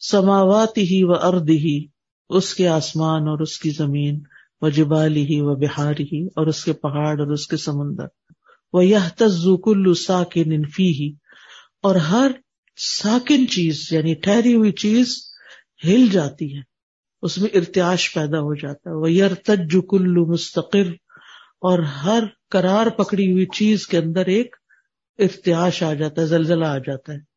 سماوات ہی و ارد ہی، اس کے آسمان اور اس کی زمین۔ و جبالی ہی و بہار ہی اور اس کے پہاڑ اور اس کے سمندر۔ وہ یہ تزو ساکن انفی ہی اور ہر ساکن چیز یعنی ٹھہری ہوئی چیز ہل جاتی ہے۔ اس میں ارتیاش پیدا ہو جاتا ہے۔ وہ یر تج کلو مستقر۔ اور ہر کرار پکڑی ہوئی چیز کے اندر ایک ارتیاش آ جاتا ہے، زلزلہ آ جاتا ہے۔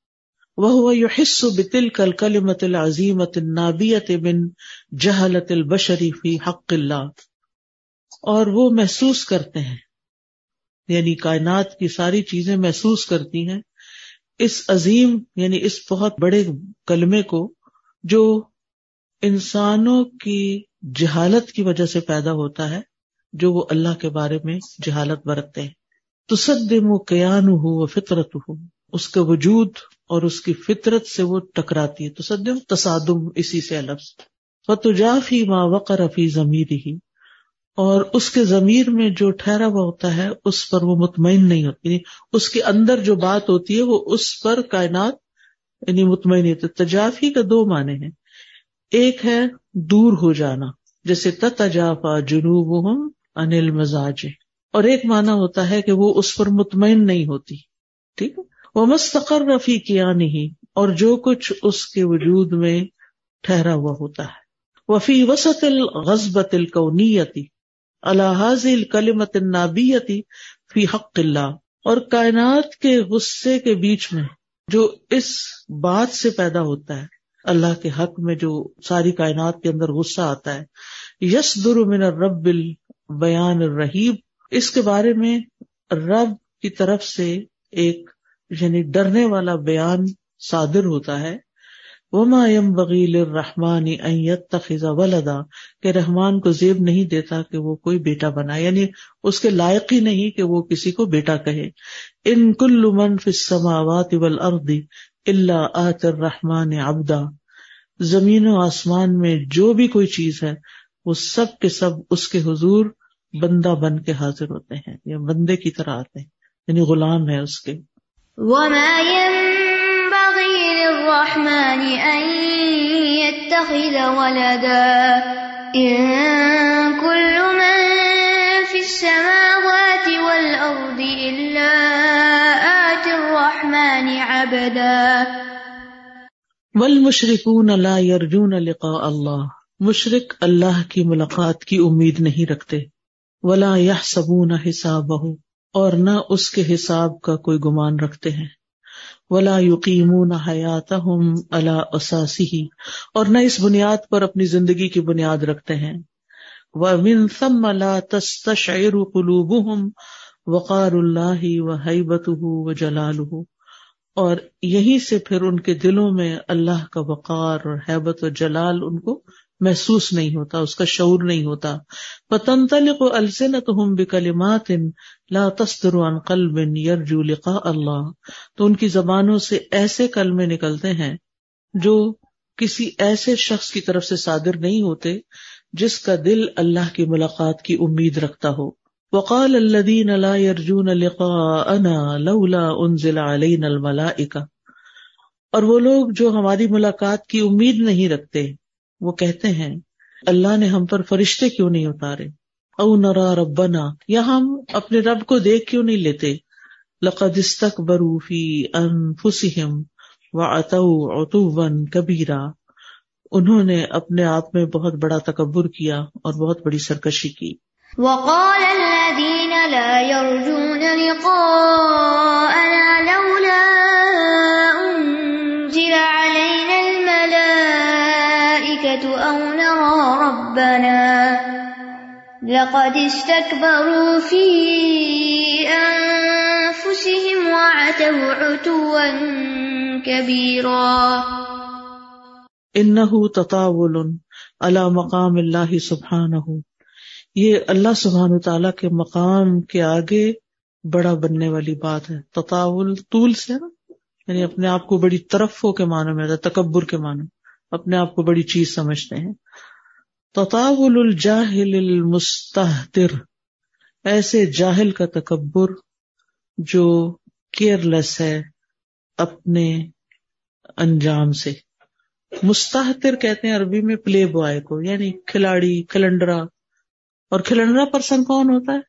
وہ حص بتل کل کلمت العظیمت نابیت بن جہلت البشری فی حق اللہ اور وہ محسوس کرتے ہیں یعنی کائنات کی ساری چیزیں محسوس کرتی ہیں اس عظیم یعنی اس بہت بڑے کلمے کو جو انسانوں کی جہالت کی وجہ سے پیدا ہوتا ہے، جو وہ اللہ کے بارے میں جہالت برتتے ہیں. تصدم و قیان ہو و فطرت ہو اس کا وجود اور اس کی فطرت سے وہ ٹکراتی ہے۔ تصدم تصادم اسی سے لفظ۔ فتجاف ہی ماں وقر فی ضمیر ہی اور اس کے ضمیر میں جو ٹھہرا ہوا ہوتا ہے، اس پر وہ مطمئن نہیں ہوتی۔ یعنی اس کے اندر جو بات ہوتی ہے، وہ اس پر کائنات یعنی مطمئن نہیں ہوتی۔ تجافی کا دو معنی ہیں۔ ایک ہے دور ہو جانا، جیسے تجافا جنوب انل مزاج اور ایک معنی ہوتا ہے کہ وہ اس پر مطمئن نہیں ہوتی۔ ٹھیک ہے؟ وہ مستقر رفیع کیا نہیں اور جو کچھ اس کے وجود میں ٹھہرا ہوا ہوتا ہے۔ وفی وسط الغزبت القونیتی الحاظ الکلمت نابیتی فی حق اللہ اور کائنات کے غصے کے بیچ میں جو اس بات سے پیدا ہوتا ہے، اللہ کے حق میں جو ساری کائنات کے اندر غصہ آتا ہے یس در من الرب البیان الرحیب۔ اس کے بارے میں رب کی طرف سے ایک یعنی ڈرنے والا بیان صادر ہوتا ہے۔ وما یم بغیل رحمان تخذا ولدا، کہ رحمان کو زیب نہیں دیتا کہ وہ کوئی بیٹا بنا یعنی اس کے لائق ہی نہیں کہ وہ کسی کو بیٹا کہے۔ ان کل من السماوات والارض الا آت الرحمن عبدا۔ زمین و آسمان میں جو بھی کوئی چیز ہے، وہ سب کے سب اس کے حضور بندہ بن کے حاضر ہوتے ہیں، یا بندے کی طرح آتے ہیں یعنی غلام ہے اس کے۔ وما ينبغي للرحمن أن يتخذ ولدا إن كل من في السماوات والأرض إلا آتي الرحمن عبدا والمشركون لا يرجون لقاء اللہ مشرق اللہ کی ملاقات کی امید نہیں رکھتے۔ ولا يحسبون حسابه اور نہ اس کے حساب کا کوئی گمان رکھتے ہیں۔ ولا یقیمون حیاتهم على اساسه اور نہ اس بنیاد پر اپنی زندگی کی بنیاد رکھتے ہیں۔ ومن ثم لا تستشعر قلوبهم وقار اللہ وهيبته وجلاله اور یہیں سے پھر ان کے دلوں میں اللہ کا وقار اور حیبت و جلال ان کو محسوس نہیں ہوتا، اس کا شعور نہیں ہوتا۔ پتنطلق السنتهم بکلمات لا تصدر عن قلب يرجو لقاء اللہ تو ان کی زبانوں سے ایسے کلمے نکلتے ہیں جو کسی ایسے شخص کی طرف سے صادر نہیں ہوتے جس کا دل اللہ کی ملاقات کی امید رکھتا ہو۔ وقال الذين لا يرجون لقاءنا لولا انزل علينا الملائكه اور وہ لوگ جو ہماری ملاقات کی امید نہیں رکھتے وہ کہتے ہیں، اللہ نے ہم پر فرشتے کیوں نہیں اتارے؟ او نرا ربنا، یا ہم اپنے رب کو دیکھ کیوں نہیں لیتے؟ لقد استكبروا في انفسهم وعتوا عتوا كبيرا انہوں نے اپنے آپ میں بہت بڑا تکبر کیا اور بہت بڑی سرکشی کی۔ وقال الذين لا يرجون لقاءنا الملائكة أو نرى ربنا لقد استكبروا في أنفسهم وعتوا عتوا كبيرا انه تطاول على مقام اللہ سبحانہ یہ اللہ سبحانہ تعالیٰ کے مقام کے آگے بڑا بننے والی بات ہے۔ تطاول طول سے نا یعنی اپنے آپ کو بڑی طرف ہو کے معنی میں تکبر کے معنی اپنے آپ کو بڑی چیز سمجھتے ہیں۔ تطاول الجاہل المستحتر ایسے جاہل کا تکبر جو کیئر لیس ہے اپنے انجام سے۔ مستحتر کہتے ہیں عربی میں پلے بوائے کو یعنی کھلاڑی، کھلنڈرا۔ اور کھلنڈرا پرسن کون ہوتا ہے؟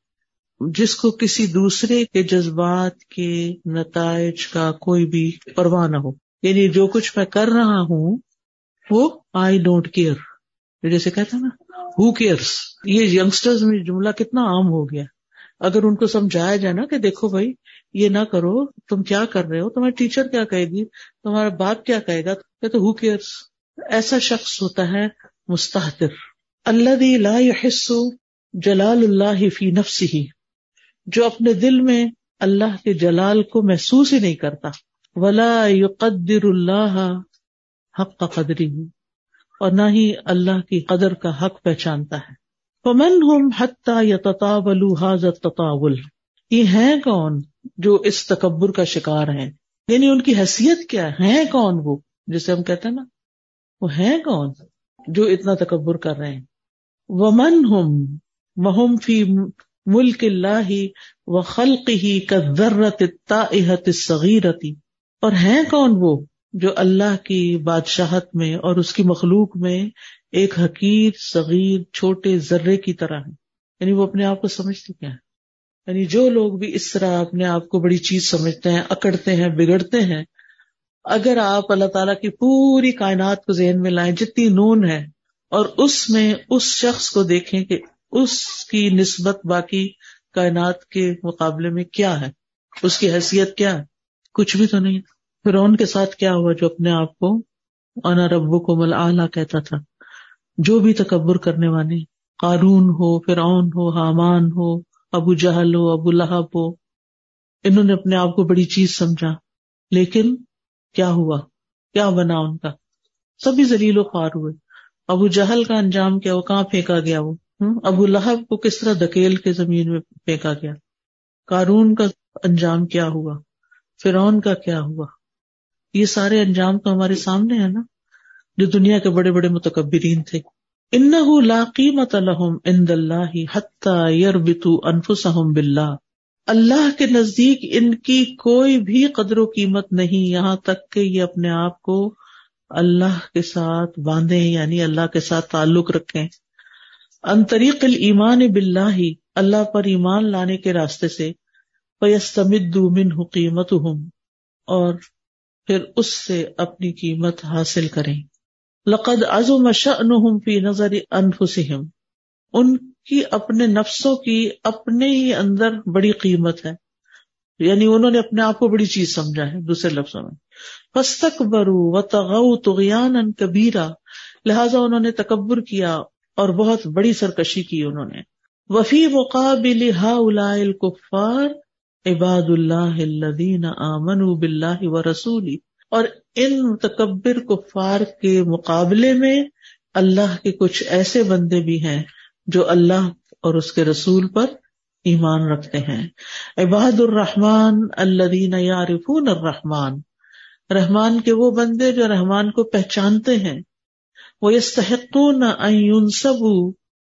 جس کو کسی دوسرے کے جذبات کے نتائج کا کوئی بھی پرواہ نہ ہو۔ یعنی جو کچھ میں کر رہا ہوں وہ آئی ڈونٹ کیئر۔ جیسے کہتے ہیں نا ہو کیئرس یہ یگسٹرز میں جملہ کتنا عام ہو گیا۔ اگر ان کو سمجھایا جائے نا کہ دیکھو بھائی، یہ نہ کرو، تم کیا کر رہے ہو؟ تمہارا ٹیچر کیا کہے گی؟ تمہارا باپ کیا کہے گا؟ تو ہو کیئرس ایسا شخص ہوتا ہے مستحطر اللہ لا يحس جلال اللہ فی نفس ہی جو اپنے دل میں اللہ کے جلال کو محسوس ہی نہیں کرتا۔ ولا يقدر اللہ حق قدری ہوں اور نہ ہی اللہ کی قدر کا حق پہچانتا ہے۔ فمن ہم حتیٰ یا تطاول حاضر تطاول یہ ہیں کون جو اس تکبر کا شکار ہیں؟ یعنی ان کی حیثیت کیا ہے؟ کون وہ؟ جسے ہم کہتے ہیں نا، وہ ہیں کون جو اتنا تکبر کر رہے ہیں؟ ومن ہم وہم فی ملک اللہ و خلق ہی کا ذرت صغیرتی اور ہیں کون وہ؟ جو اللہ کی بادشاہت میں اور اس کی مخلوق میں ایک حقیر، صغیر، چھوٹے ذرے کی طرح ہے یعنی وہ اپنے آپ کو سمجھتے کیا ہے یعنی جو لوگ بھی اس طرح اپنے آپ کو بڑی چیز سمجھتے ہیں، اکڑتے ہیں، بگڑتے ہیں، اگر آپ اللہ تعالیٰ کی پوری کائنات کو ذہن میں لائیں، جتنی نون ہے، اور اس میں اس شخص کو دیکھیں کہ اس کی نسبت باقی کائنات کے مقابلے میں کیا ہے؟ اس کی حیثیت کیا ہے؟ کچھ بھی تو نہیں۔ فرعون کے ساتھ کیا ہوا جو اپنے آپ کو انا ربو کو مل کہتا تھا؟ جو بھی تکبر کرنے والے قارون ہو، فرعون ہو، حامان ہو، ابو جہل ہو، ابو لہب ہو، انہوں نے اپنے آپ کو بڑی چیز سمجھا۔ لیکن کیا ہوا؟ کیا بنا ان کا؟ سبھی زلیل و خوار ہوئے۔ ابو جہل کا انجام کیا؟ وہ کہاں پھینکا گیا وہ؟ ابو لہب کو کس طرح دکیل کے زمین میں پھینکا گیا؟ کارون کا انجام کیا ہوا؟ فرعون کا کیا ہوا؟ یہ سارے انجام تو ہمارے سامنے ہے نا، جو دنیا کے بڑے بڑے متکبرین تھے۔ ان لا قیمت لهم عند اللہ حتى يربطوا انفسهم بالله اللہ کے نزدیک ان کی کوئی بھی قدر و قیمت نہیں، یہاں تک کہ یہ اپنے آپ کو اللہ کے ساتھ باندھے یعنی اللہ کے ساتھ تعلق رکھیں۔ ان طریق المان بلّہ اللہ پر ایمان لانے کے راستے سے۔ پیستمد من قیمت ہوں اور پھر اس سے اپنی قیمت حاصل کریں۔ لقد عزم شأنهم فی نظر انفسهم۔ ان کی اپنے نفسوں کی اپنے ہی اندر بڑی قیمت ہے۔ یعنی انہوں نے اپنے آپ کو بڑی چیز سمجھا ہے دوسرے لفظوں میں۔ فستک برو و تغو تغیان کبیرا لہذا انہوں نے تکبر کیا اور بہت بڑی سرکشی کی انہوں نے۔ وفی مقابل ہا الکفار عباد اللہ الذین آمنوا باللہ و اور ان متکبر کفار کے مقابلے میں اللہ کے کچھ ایسے بندے بھی ہیں جو اللہ اور اس کے رسول پر ایمان رکھتے ہیں۔ عباد الرحمان اللہ یارفون الرحمان رحمان کے وہ بندے جو رحمان کو پہچانتے ہیں۔ وہ استحقون سب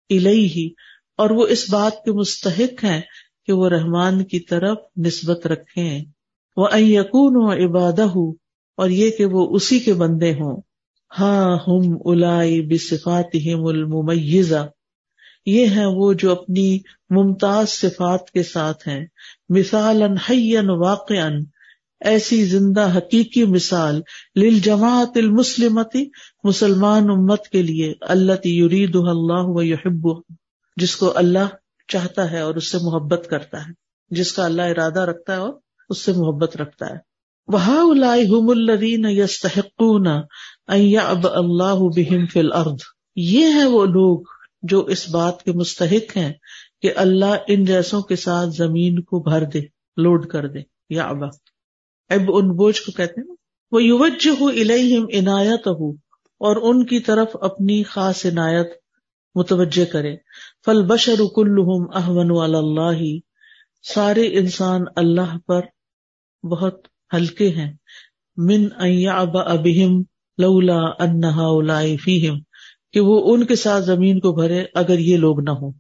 الہی اور وہ اس بات کے مستحق ہیں کہ وہ رحمان کی طرف نسبت رکھیں۔ وہ یقون و عبادہ اور یہ کہ وہ اسی کے بندے ہوں۔ ہاں ہم الائی بصفات الممیزہ یہ ہیں وہ جو اپنی ممتاز صفات کے ساتھ ہیں۔ مثال واقع ایسی زندہ حقیقی مثال لل جماعت المسلمتی مسلمان امت کے لیے اللہ یرید اللہ و یحب جس کو اللہ چاہتا ہے اور اس سے محبت کرتا ہے، جس کا اللہ ارادہ رکھتا ہے اور اس سے محبت رکھتا ہے۔ وہ الدین یستحقون اب اللہ بہم فی الارض یہ ہے وہ لوگ جو اس بات کے مستحق ہیں کہ اللہ ان جیسوں کے ساتھ زمین کو بھر دے، لوڈ کر دے۔ یا ابا اب ان بوجھ کو کہتے ہیں وہ یوج ہو الہم عنایت ہو اور ان کی طرف اپنی خاص عنایت متوجہ کرے فل بشر کلحم احمن اللہ سارے انسان اللہ پر بہت ہلکے ہیں۔ من ابا ابہم لولا انہا فیہم۔ کہ وہ ان کے ساتھ زمین کو بھرے اگر یہ لوگ نہ ہوں۔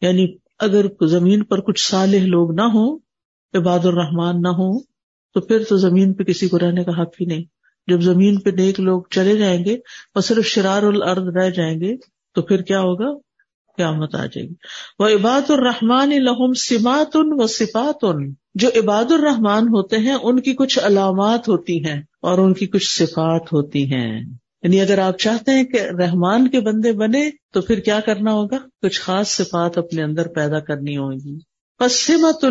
یعنی اگر زمین پر کچھ صالح لوگ نہ ہوں، عباد الرحمان نہ ہوں، تو پھر تو زمین پہ کسی کو رہنے کا حق ہی نہیں۔ جب زمین پہ نیک لوگ چلے جائیں گے اور صرف شرار الارض رہ جائیں گے تو پھر کیا ہوگا؟ قیامت آ جائے گی۔ وہ عباد الرحمان لہم سمات ان و صفات ان جو عباد الرحمان ہوتے ہیں، ان کی کچھ علامات ہوتی ہیں اور ان کی کچھ صفات ہوتی ہیں۔ یعنی اگر آپ چاہتے ہیں کہ رحمان کے بندے بنے، تو پھر کیا کرنا ہوگا؟ کچھ خاص صفات اپنے اندر پیدا کرنی ہوگی۔ پسمت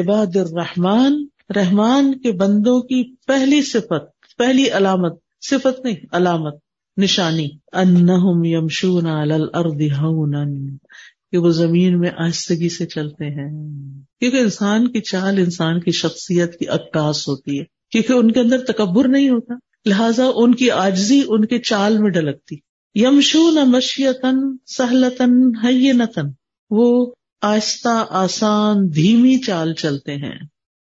عباد الرحمان رحمان کے بندوں کی پہلی صفت، پہلی علامت، صفت نہیں، علامت۔ نشانی، انہم یمشون علی الارض ہونا، کہ وہ زمین میں آہستگی سے چلتے ہیں۔ کیونکہ انسان کی چال، انسان کی شخصیت کی عکاس ہوتی ہے۔ کیونکہ ان کے اندر تکبر نہیں ہوتا، لہذا ان کی آجزی ان کے چال میں ڈلکتی یمشو نہ مشیتن سہلتن نتن وہ آہستہ، آسان، دھیمی چال چلتے ہیں،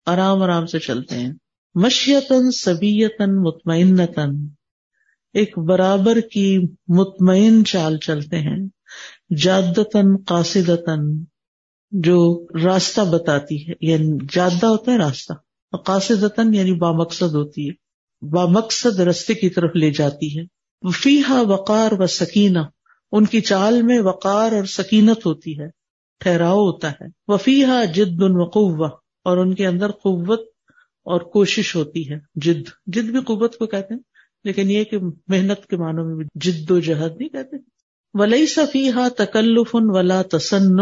آرام آرام سے چلتے ہیں۔ مشیتن سبیتن مطمئن ایک برابر کی مطمئن چال چلتے ہیں جادتن قاصدتن جو راستہ بتاتی ہے یعنی جادہ ہوتا ہے راستہ قاصدتن یعنی بامقصد ہوتی ہے مقصد رستے کی طرف لے جاتی ہے۔ وفیحا وقار و سکینہ، ان کی چال میں وقار اور سکینت ہوتی ہے، ٹھہراؤ ہوتا ہے۔ وفیحا جد وقوہ اور ان کے اندر قوت اور کوشش ہوتی ہے، جد۔ جد بھی قوت کو کہتے ہیں؟ لیکن یہ کہ محنت کے معنوں میں بھی جد و جہد نہیں کہتے۔ ولی صفیحا تکلف ان ولا تسن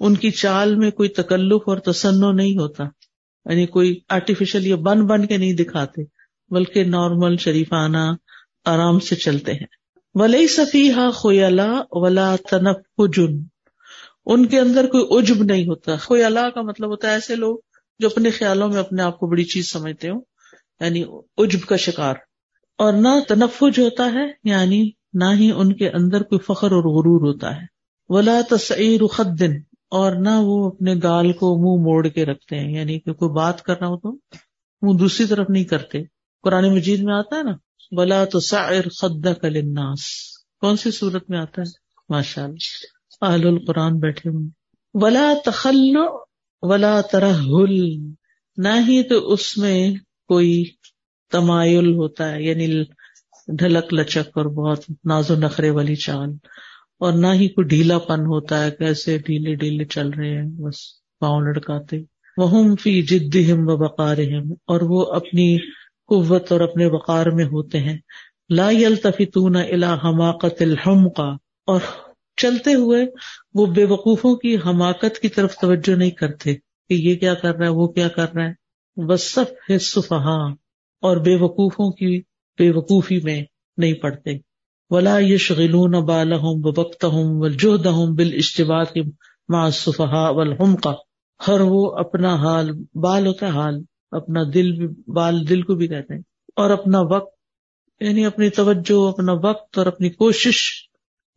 ان کی چال میں کوئی تکلف اور تسنو نہیں ہوتا۔ یعنی کوئی آرٹیفیشل یہ بن بن کے نہیں دکھاتے، بلکہ نارمل شریفانہ آرام سے چلتے ہیں۔ ولی صفیحہ خویلا ولا تنف ان کے اندر کوئی عجب نہیں ہوتا۔ خویلا کا مطلب ہوتا ہے ایسے لوگ جو اپنے خیالوں میں اپنے آپ کو بڑی چیز سمجھتے ہوں یعنی عجب کا شکار۔ اور نہ تنفج ہوتا ہے یعنی نہ ہی ان کے اندر کوئی فخر اور غرور ہوتا ہے۔ ولا تصعیر خدن اور نہ وہ اپنے گال کو منہ موڑ کے رکھتے ہیں۔ یعنی کہ کوئی بات کر رہا ہو تو منہ دوسری طرف نہیں کرتے۔ قرآن مجید میں آتا ہے نا بلا تو سائر خدا کلناس کون سی صورت میں آتا ہے؟ ماشاء اللہ اہل القرآن بیٹھے ہوئے ولا تخل ولا ترہل۔ نہ ہی تو اس میں کوئی تمایل ہوتا ہے یعنی ڈھلک لچک اور بہت ناز و نخرے والی چال، اور نہ ہی کوئی ڈھیلا پن ہوتا ہے کیسے ڈھیلے ڈھیلے چل رہے ہیں، بس پاؤں لڑکاتے وہ فی جد و بقار اور وہ اپنی قوت اور اپنے وقار میں ہوتے ہیں۔ لا التفتون الى حماقت الحم کا اور چلتے ہوئے وہ بے وقوفوں کی حماقت کی طرف توجہ نہیں کرتے کہ یہ کیا کر رہا ہے، وہ کیا کر رہا ہے۔ بس سب اور بے وقوفوں کی بے وقوفی میں نہیں پڑتے ولا یشغلون بالهم وبقتهم وجهدهم بالاشتباك مع الصفحاء والحم کا ہر وہ اپنا حال، بال ہوتا ہے حال، اپنا دل بھی، بال دل کو بھی کہتے ہیں۔ اور اپنا وقت یعنی اپنی توجہ، اپنا وقت اور اپنی کوشش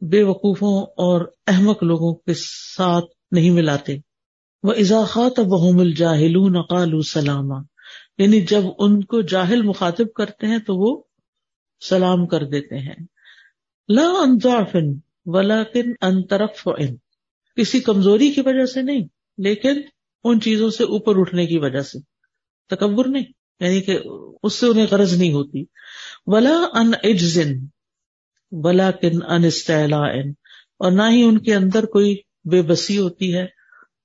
بے وقوفوں اور احمق لوگوں کے ساتھ نہیں ملاتے۔ وہ اضاخات بحم الجاہل نقال سلامہ یعنی جب ان کو جاہل مخاطب کرتے ہیں تو وہ سلام کر دیتے ہیں۔ لا انضعفن ولیکن انطرف ان کسی کمزوری کی وجہ سے نہیں، لیکن ان چیزوں سے اوپر اٹھنے کی وجہ سے۔ تکبر نہیں یعنی کہ اس سے انہیں غرض نہیں ہوتی۔ ولا ان اجزن ولا کن ان استعلا اور نہ ہی ان کے اندر کوئی بے بسی ہوتی ہے،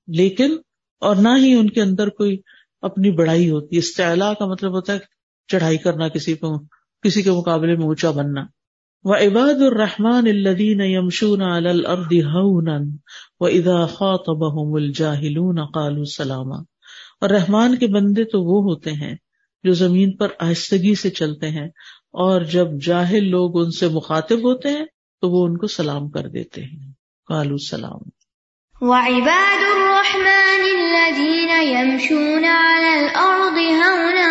لیکن اور نہ ہی ان کے اندر کوئی اپنی بڑائی ہوتی ہے۔ استعلا کا مطلب ہوتا ہے چڑھائی کرنا، کسی کو، کسی کے مقابلے میں اونچا بننا۔ و عباد الرحمان الدین یمشون الارض ہونا و ادا خاطبهم الجاہلون قالوا سلاما۔ اور رحمان کے بندے تو وہ ہوتے ہیں جو زمین پر آہستگی سے چلتے ہیں، اور جب جاہل لوگ ان سے مخاطب ہوتے ہیں، تو وہ ان کو سلام کر دیتے ہیں۔ کالو سلام۔ وعباد الرحمن الذين يمشون على الأرض هونا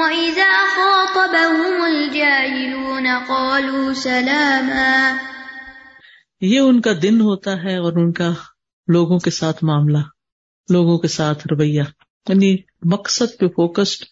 وإذا خاطبهم الجاهلون قالوا سلاما. یہ ان کا دن ہوتا ہے اور ان کا لوگوں کے ساتھ معاملہ، لوگوں کے ساتھ رویہ یعنی مقصد پہ فوکسڈ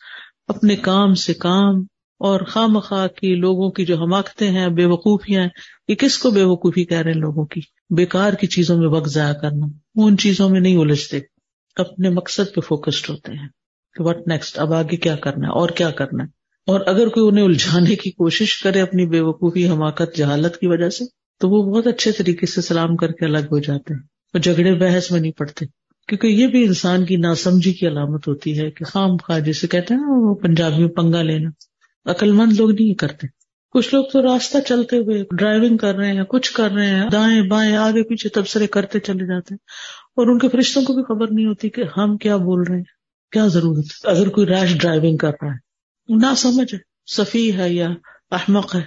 اپنے کام سے کام اور خواہ مخواہ کی لوگوں کی جو حماقتیں ہیں، بے وقوفیاں ہیں، یہ کس کو بے وقوفی کہہ رہے ہیں لوگوں کی؟ بیکار کی چیزوں میں وقت ضائع کرنا، وہ ان چیزوں میں نہیں الجھتے۔ اپنے مقصد پہ فوکسڈ ہوتے ہیں کہ وٹ نیکسٹ اب آگے کیا کرنا ہے؟ اور کیا کرنا ہے؟ اور اگر کوئی انہیں الجھانے کی کوشش کرے اپنی بے وقوفی حماقت، جہالت کی وجہ سے، تو وہ بہت اچھے طریقے سے سلام کر کے الگ ہو جاتے ہیں وہ جھگڑے بحث میں نہیں پڑتے۔ کیونکہ یہ بھی انسان کی ناسمجھی کی علامت ہوتی ہے کہ خام خواہ جسے کہتے ہیں نا، وہ پنجابی میں پنگا لینا۔ عقل مند لوگ نہیں کرتے۔ کچھ لوگ تو راستہ چلتے ہوئے ڈرائیونگ کر رہے ہیں، کچھ کر رہے ہیں، دائیں بائیں، آگے پیچھے تبصرے کرتے چلے جاتے ہیں۔ اور ان کے فرشتوں کو بھی خبر نہیں ہوتی کہ ہم کیا بول رہے ہیں، کیا ضرورت ہے؟ اگر کوئی ریش ڈرائیونگ کر رہا ہے۔ نہ سمجھ ہے صفی ہے یا احمق ہے،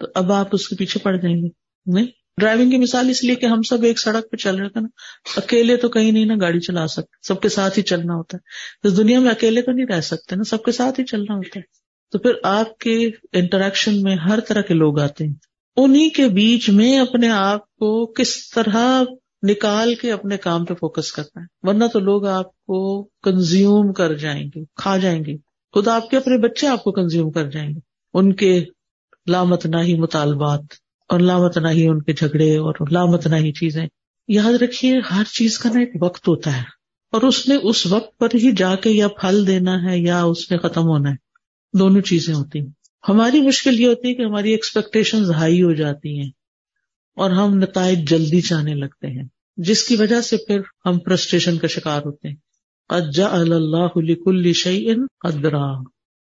تو اب آپ اس کے پیچھے پڑ جائیں گے۔ نہیں ڈرائیونگ کی مثال اس لیے کہ ہم سب ایک سڑک پہ چل رہے تھے نا۔ اکیلے تو کہیں نہیں نا گاڑی چلا سکتے، سب کے ساتھ ہی چلنا ہوتا ہے۔ اس دنیا میں اکیلے تو نہیں رہ سکتے نا، سب کے ساتھ ہی چلنا ہوتا ہے۔ تو پھر آپ کے انٹریکشن میں ہر طرح کے لوگ آتے ہیں۔ انہیں کے بیچ میں اپنے آپ کو کس طرح نکال کے اپنے کام پہ فوکس کرنا ہے۔ ورنہ تو لوگ آپ کو کنزیوم کر جائیں گے، کھا جائیں گے۔ خود آپ کے اپنے بچے آپ کو کنزیوم کر جائیں گے۔ ان کے لامت نہ ہی مطالبات اور لامت نہ ہی ان کے جھگڑے اور لامت نہ ہی چیزیں۔ یاد رکھیے، ہر چیز کا نا ایک وقت ہوتا ہے۔ اور اس نے اس وقت پر ہی جا کے یا پھل دینا ہے یا اس نے ختم ہونا ہے۔ دونوں چیزیں ہوتی ہیں۔ ہماری مشکل یہ ہوتی ہے کہ ہماری ایکسپیکٹیشن ہائی ہو جاتی ہیں۔ اور ہم نتائج جلدی چاہنے لگتے ہیں۔ جس کی وجہ سے پھر ہم فرسٹریشن کا شکار ہوتے ہیں۔ اجا اللہ کل شعین ادرا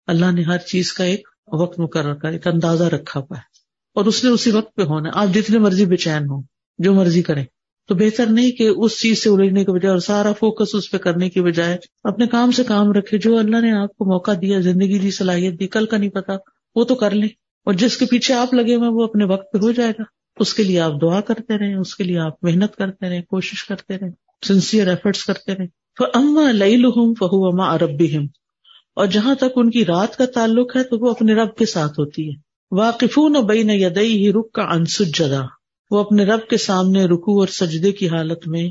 اللہ نے ہر چیز کا ایک وقت مقرر کر، ایک اندازہ رکھا ہوا ہے۔ اور اس نے اسی وقت پہ ہونا آپ جتنے مرضی بے چین ہو جو مرضی کریں۔ تو بہتر نہیں کہ اس چیز سے الجھنے کے بجائے اور سارا فوکس اس پہ کرنے کی بجائے اپنے کام سے کام رکھے۔ جو اللہ نے آپ کو موقع دیا، زندگی دی، صلاحیت دی، کل کا نہیں پتا، وہ تو کر لیں۔ اور جس کے پیچھے آپ لگے ہوئے وہ اپنے وقت پہ ہو جائے گا۔ اس کے لیے آپ دعا کرتے رہیں، اس کے لیے آپ محنت کرتے رہیں، کوشش کرتے رہیں سنسیئر ایفرٹس کرتے رہیں۔ تو اما لئی لہم فہو اما اربی اور جہاں تک ان کی رات کا تعلق ہے تو وہ اپنے رب کے ساتھ ہوتی ہے۔ واقفون بین یدئی ہی رک کا انسج جدا وہ اپنے رب کے سامنے رکو اور سجدے کی حالت میں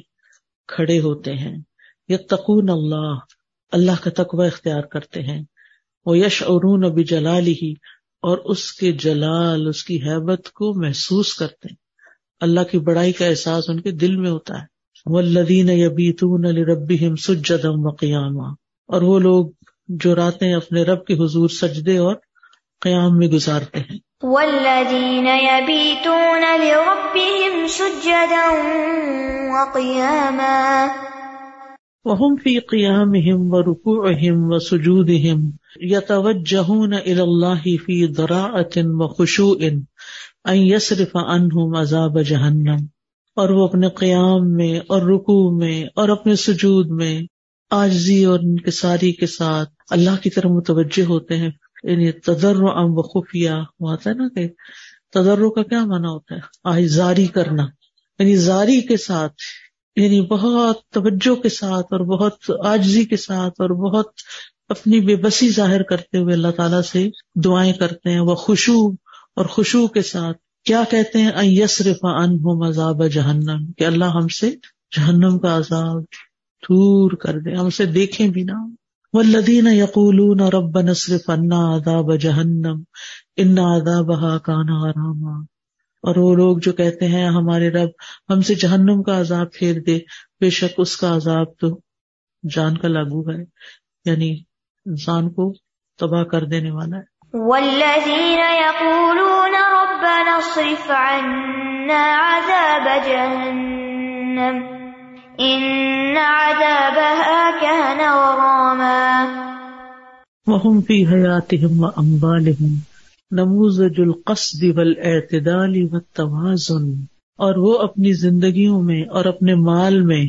کھڑے ہوتے ہیں۔ یتقون اللہ۔ اللہ کا تقوی اختیار کرتے ہیں۔ وہ یش ارون اب جلال ہی اور اس کے جلال، اس کی حیبت کو محسوس کرتے ہیں۔ اللہ کی بڑائی کا احساس ان کے دل میں ہوتا ہے۔ وہ یبیتون ربی سجدم و قیامہ اور وہ لوگ جو راتیں اپنے رب کے حضور سجدے اور قیام میں گزارتے ہیں۔ والذين يبيتون لربهم سجدا وقياما۔ وهم في قيامهم وركوعهم وسجودهم يتوجهون إلى الله في ضراعة وخشوع أن يصرف عنهم عذاب جهنم. اور وہ اپنے قیام میں اور رکوع میں اور اپنے سجود میں آجزی اور انکساری کے ساتھ اللہ کی طرف متوجہ ہوتے ہیں. یعنی تدر ام و خفیہ آتا ہے نا کہ تدر کا کیا مانا ہوتا ہے؟ آئزاری کرنا. یعنی زاری کے ساتھ یعنی بہت توجہ کے ساتھ اور بہت آجزی کے ساتھ اور بہت اپنی بے بسی ظاہر کرتے ہوئے اللہ تعالیٰ سے دعائیں کرتے ہیں وہ خوشو اور خوشبو کے ساتھ۔ کیا کہتے ہیں؟ یسرف ان مذاب جہنم، کہ اللہ ہم سے جہنم کا عذاب دور کر دے، ہم سے دیکھیں بھی نہ۔ والذین یقولون رب نصرف انا عذاب جہنم، ان عذابها کان غراما۔ اور وہ لوگ جو کہتے ہیں ہمارے رب ہم سے جہنم کا عذاب پھیر دے بے شک اس کا عذاب تو جان کا لاگو ہے۔ یعنی انسان کو تباہ کر دینے والا ہے۔ والذین یقولون ربنا اصرف عنا عذاب جہنم ان عذابها كان غراما۔ وهم في حياتهم واموالهم نموذج القصد والاعتدال والتوازن، اور وہ اپنی زندگیوں میں اور اپنے مال میں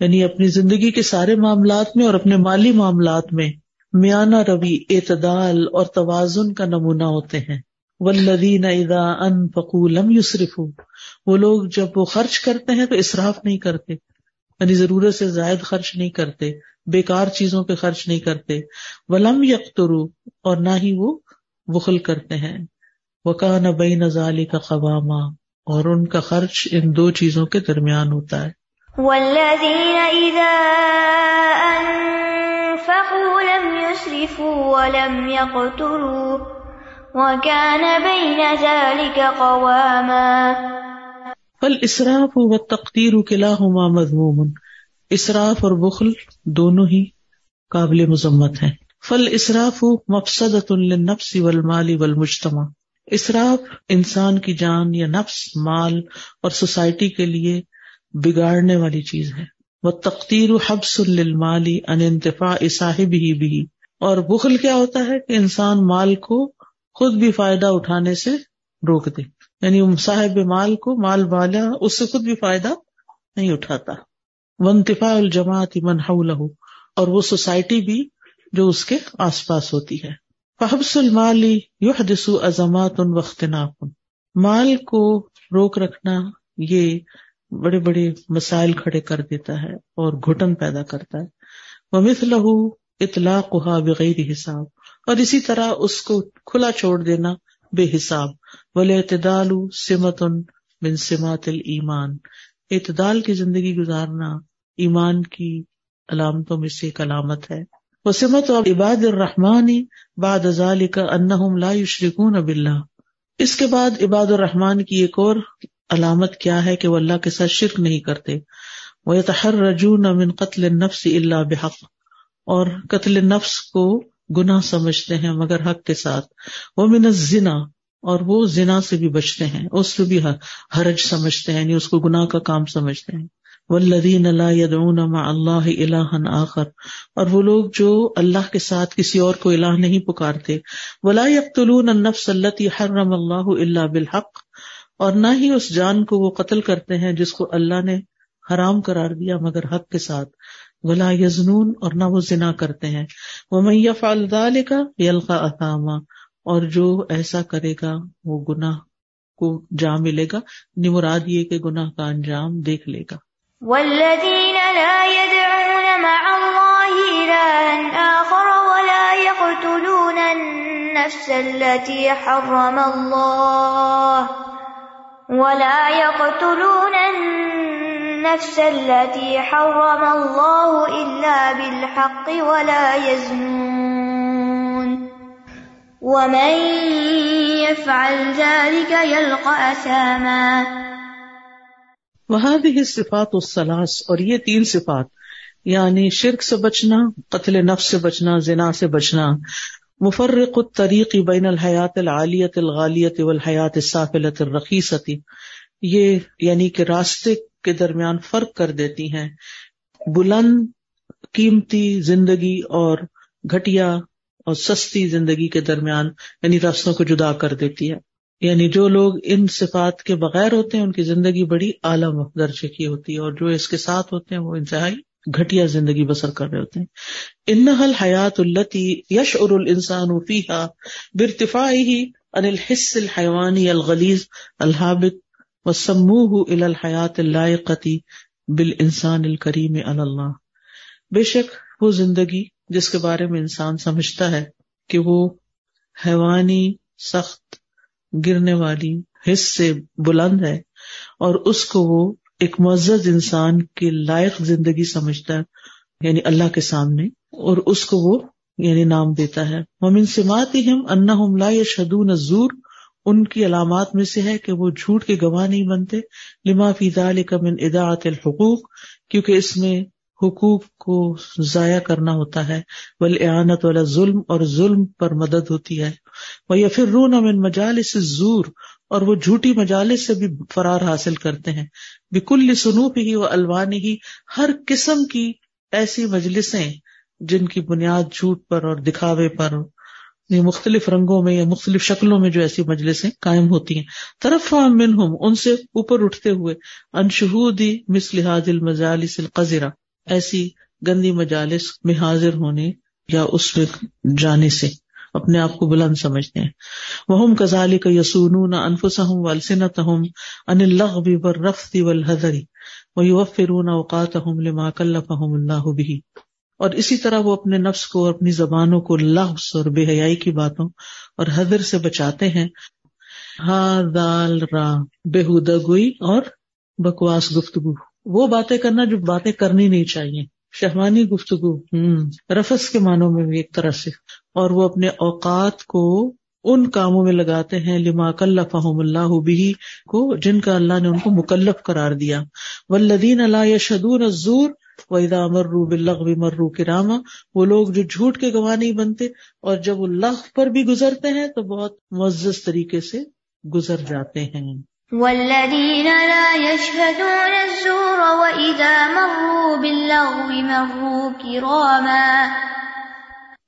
یعنی اپنی زندگی کے سارے معاملات میں اور اپنے مالی معاملات میں میانہ روی اعتدال اور توازن کا نمونہ ہوتے ہیں۔ ولدین ادا ان فقولم یوسرف وہ لوگ جب وہ خرچ کرتے ہیں تو اصراف نہیں کرتے یعنی ضرورت سے زائد خرچ نہیں کرتے، بیکار چیزوں پہ خرچ نہیں کرتے۔ ولم یکترو اور نہ ہی وہ بخل کرتے ہیں۔ وکا نبئی نظالی کا قواما اور ان کا خرچ ان دو چیزوں کے درمیان ہوتا ہے۔ فل اسراف و تقتیر قلعہ ہما مضموم اسراف اور بخل دونوں ہی قابل مذمت ہیں۔ فل اسراف مفسد النفس والمال والمجتمع۔ اسراف انسان کی جان یا نفس، مال اور سوسائٹی کے لیے بگاڑنے والی چیز ہے۔ وہ تختیر حبس المالی ان انتفاع صاحب ہی بھی اور بخل کیا ہوتا ہے کہ انسان مال کو خود بھی فائدہ اٹھانے سے روک دے۔ یعنی صاحب مال کو، مال والا، اس سے خود بھی فائدہ نہیں اٹھاتا۔ ونتفا الجماعت منہ لہو اور وہ سوسائٹی بھی جو اس کے آس پاس ہوتی ہے۔ فحبس المالی یو حدس عظمات ان وقت مال کو روک رکھنا یہ بڑے بڑے مسائل کھڑے کر دیتا ہے اور گھٹن پیدا کرتا ہے۔ وہ مت اطلاق بغیر حساب۔ اور اسی طرح اس کو کھلا چھوڑ دینا بے حساب۔ بولے اعتدال سمت بن سمات المان اعتدال کی زندگی گزارنا ایمان کی علامتوں میں سے ایک علامت ہے۔ وہ سمت اور عباد الرحمانی باد ازال کا ان لا شریکون اب اس کے بعد عباد الرحمان کی ایک اور علامت کیا ہے کہ وہ اللہ کے ساتھ شرک نہیں کرتے۔ وہ تحر من قتل نفس اللہ بحق۔ اور قتل نفس کو گناہ سمجھتے ہیں مگر حق کے ساتھ۔ وہ من زنا اور وہ زنا سے بھی بچتے ہیں، اس سے بھی حرج سمجھتے ہیں یعنی اس کو گناہ کا کام سمجھتے ہیں۔ ولدین اللہ اللہ اللہ آخر، اور وہ لوگ جو اللہ کے ساتھ کسی اور کو الہ نہیں پکارتے، ولا یقتلون النفس التي حرم اللہ اللہ بالحق، اور نہ ہی اس جان کو وہ قتل کرتے ہیں جس کو اللہ نے حرام قرار دیا مگر حق کے ساتھ، ولا یزنون اور نہ وہ زنا کرتے ہیں۔ وہ میف فالدال کا یلقا اثامہ اور جو ایسا کرے گا وہ گناہ کو جا ملے گا نمراد یہ کہ گناہ کا انجام دیکھ لے گا۔ والذین لا يدعون مع الله إلها آخر ولا يقتلون النفس التي حرم الله ولا يقتلون النفس التي حرم الله إلا بالحق ولا يزنون ومن يفعل ذلك يلقى أثاما وهذه الصفات اور یہ تین صفات یعنی شرک سے بچنا، قتل نفس سے بچنا، زنا سے بچنا، مفرق الطریق بین الحیات العالیت الغالیت والحیات السافلت الرخیصتی یہ یعنی کہ راستے کے درمیان فرق کر دیتی ہیں، بلند قیمتی زندگی اور گھٹیا اور سستی زندگی کے درمیان یعنی راستوں کو جدا کر دیتی ہے۔ یعنی جو لوگ ان صفات کے بغیر ہوتے ہیں، ان کی زندگی بڑی اعلی درجے کی ہوتی ہے، اور جو اس کے ساتھ ہوتے ہیں، وہ انتہائی گھٹیا زندگی بسر کر رہے ہوتے ہیں۔ ان حیات التی یش ار السان فیحا برتفا ہی ان الحص الحیوانی الغلیز الحابط و سموہ ال الحیات اللائقتی بال انسان الکریم اللہ۔ بے شک وہ زندگی جس کے بارے میں انسان سمجھتا ہے کہ وہ حیوانی، سخت گرنے والی حص سے بلند ہے اور اس کو وہ ایک معزز انسان کے لائق زندگی سمجھتا ہے یعنی اللہ کے سامنے، اور اس کو وہ یعنی نام دیتا ہے۔ مومن سمات ہم انا لا یا شدو نظور ان کی علامات میں سے ہے کہ وہ جھوٹ کے گواہ نہیں بنتے۔ لما فی ذالک من اداعت الحقوق۔ کیونکہ اس میں حقوق کو ضائع کرنا ہوتا ہے بل اعانت والا ظلم، اور ظلم پر مدد ہوتی ہے۔ وہ یا پھر رون امن مجالس زور اور وہ جھوٹی مجالس سے بھی فرار حاصل کرتے ہیں۔ بکل سنوپ ہی و الوانی ہی ہر قسم کی ایسی مجلسیں جن کی بنیاد جھوٹ پر اور دکھاوے پر مختلف رنگوں میں یا مختلف شکلوں میں جو ایسی مجلسیں قائم ہوتی ہیں۔ طرف منہم ان سے اوپر اٹھتے ہوئے انشہودی مثل المجالس القذرہ ایسی گندی مجالس میں حاضر ہونے یا اس میں جانے سے اپنے آپ کو بلند سمجھتے ہیں۔ وہ کزال کا یسون انفس ہوں ولسنت ہوں ان الغ بر رفتی ولحضری وہ فرون اوقات لما اللہ بھی اور اسی طرح وہ اپنے نفس کو اور اپنی زبانوں کو لفظ اور بے حیائی کی باتوں اور حضر سے بچاتے ہیں۔ ہا دال را بےحدہ گوئی اور بکواس گفتگو۔ وہ باتیں کرنا جو باتیں کرنی نہیں چاہیے۔ شہوانی گفتگو ہوں رفس کے معنوں میں بھی ایک طرح سے۔ اور وہ اپنے اوقات کو ان کاموں میں لگاتے ہیں، لما کلف اللہ بھی کو، جن کا اللہ نے ان کو مکلف قرار دیا۔ ولدین اللہ یا شدور زور وحدا مرو بلغ مرو کراما۔ وہ لوگ جو جھوٹ کے گواہ نہیں بنتے، اور جب وہ لغ پر بھی گزرتے ہیں تو بہت معزز طریقے سے گزر جاتے ہیں۔ والذين لا يشهدون الزور وإذا مروا باللغو مروا كراما.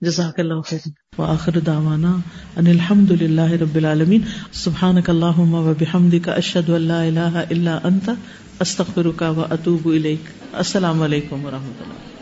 جزاك الله خير وآخر دعوانا أن الحمد لله رب العالمين سبحانك اللهم وبحمدك أشهد أن لا إله إلا أنت أستغفرك وأتوب إليك السلام عليكم ورحمة الله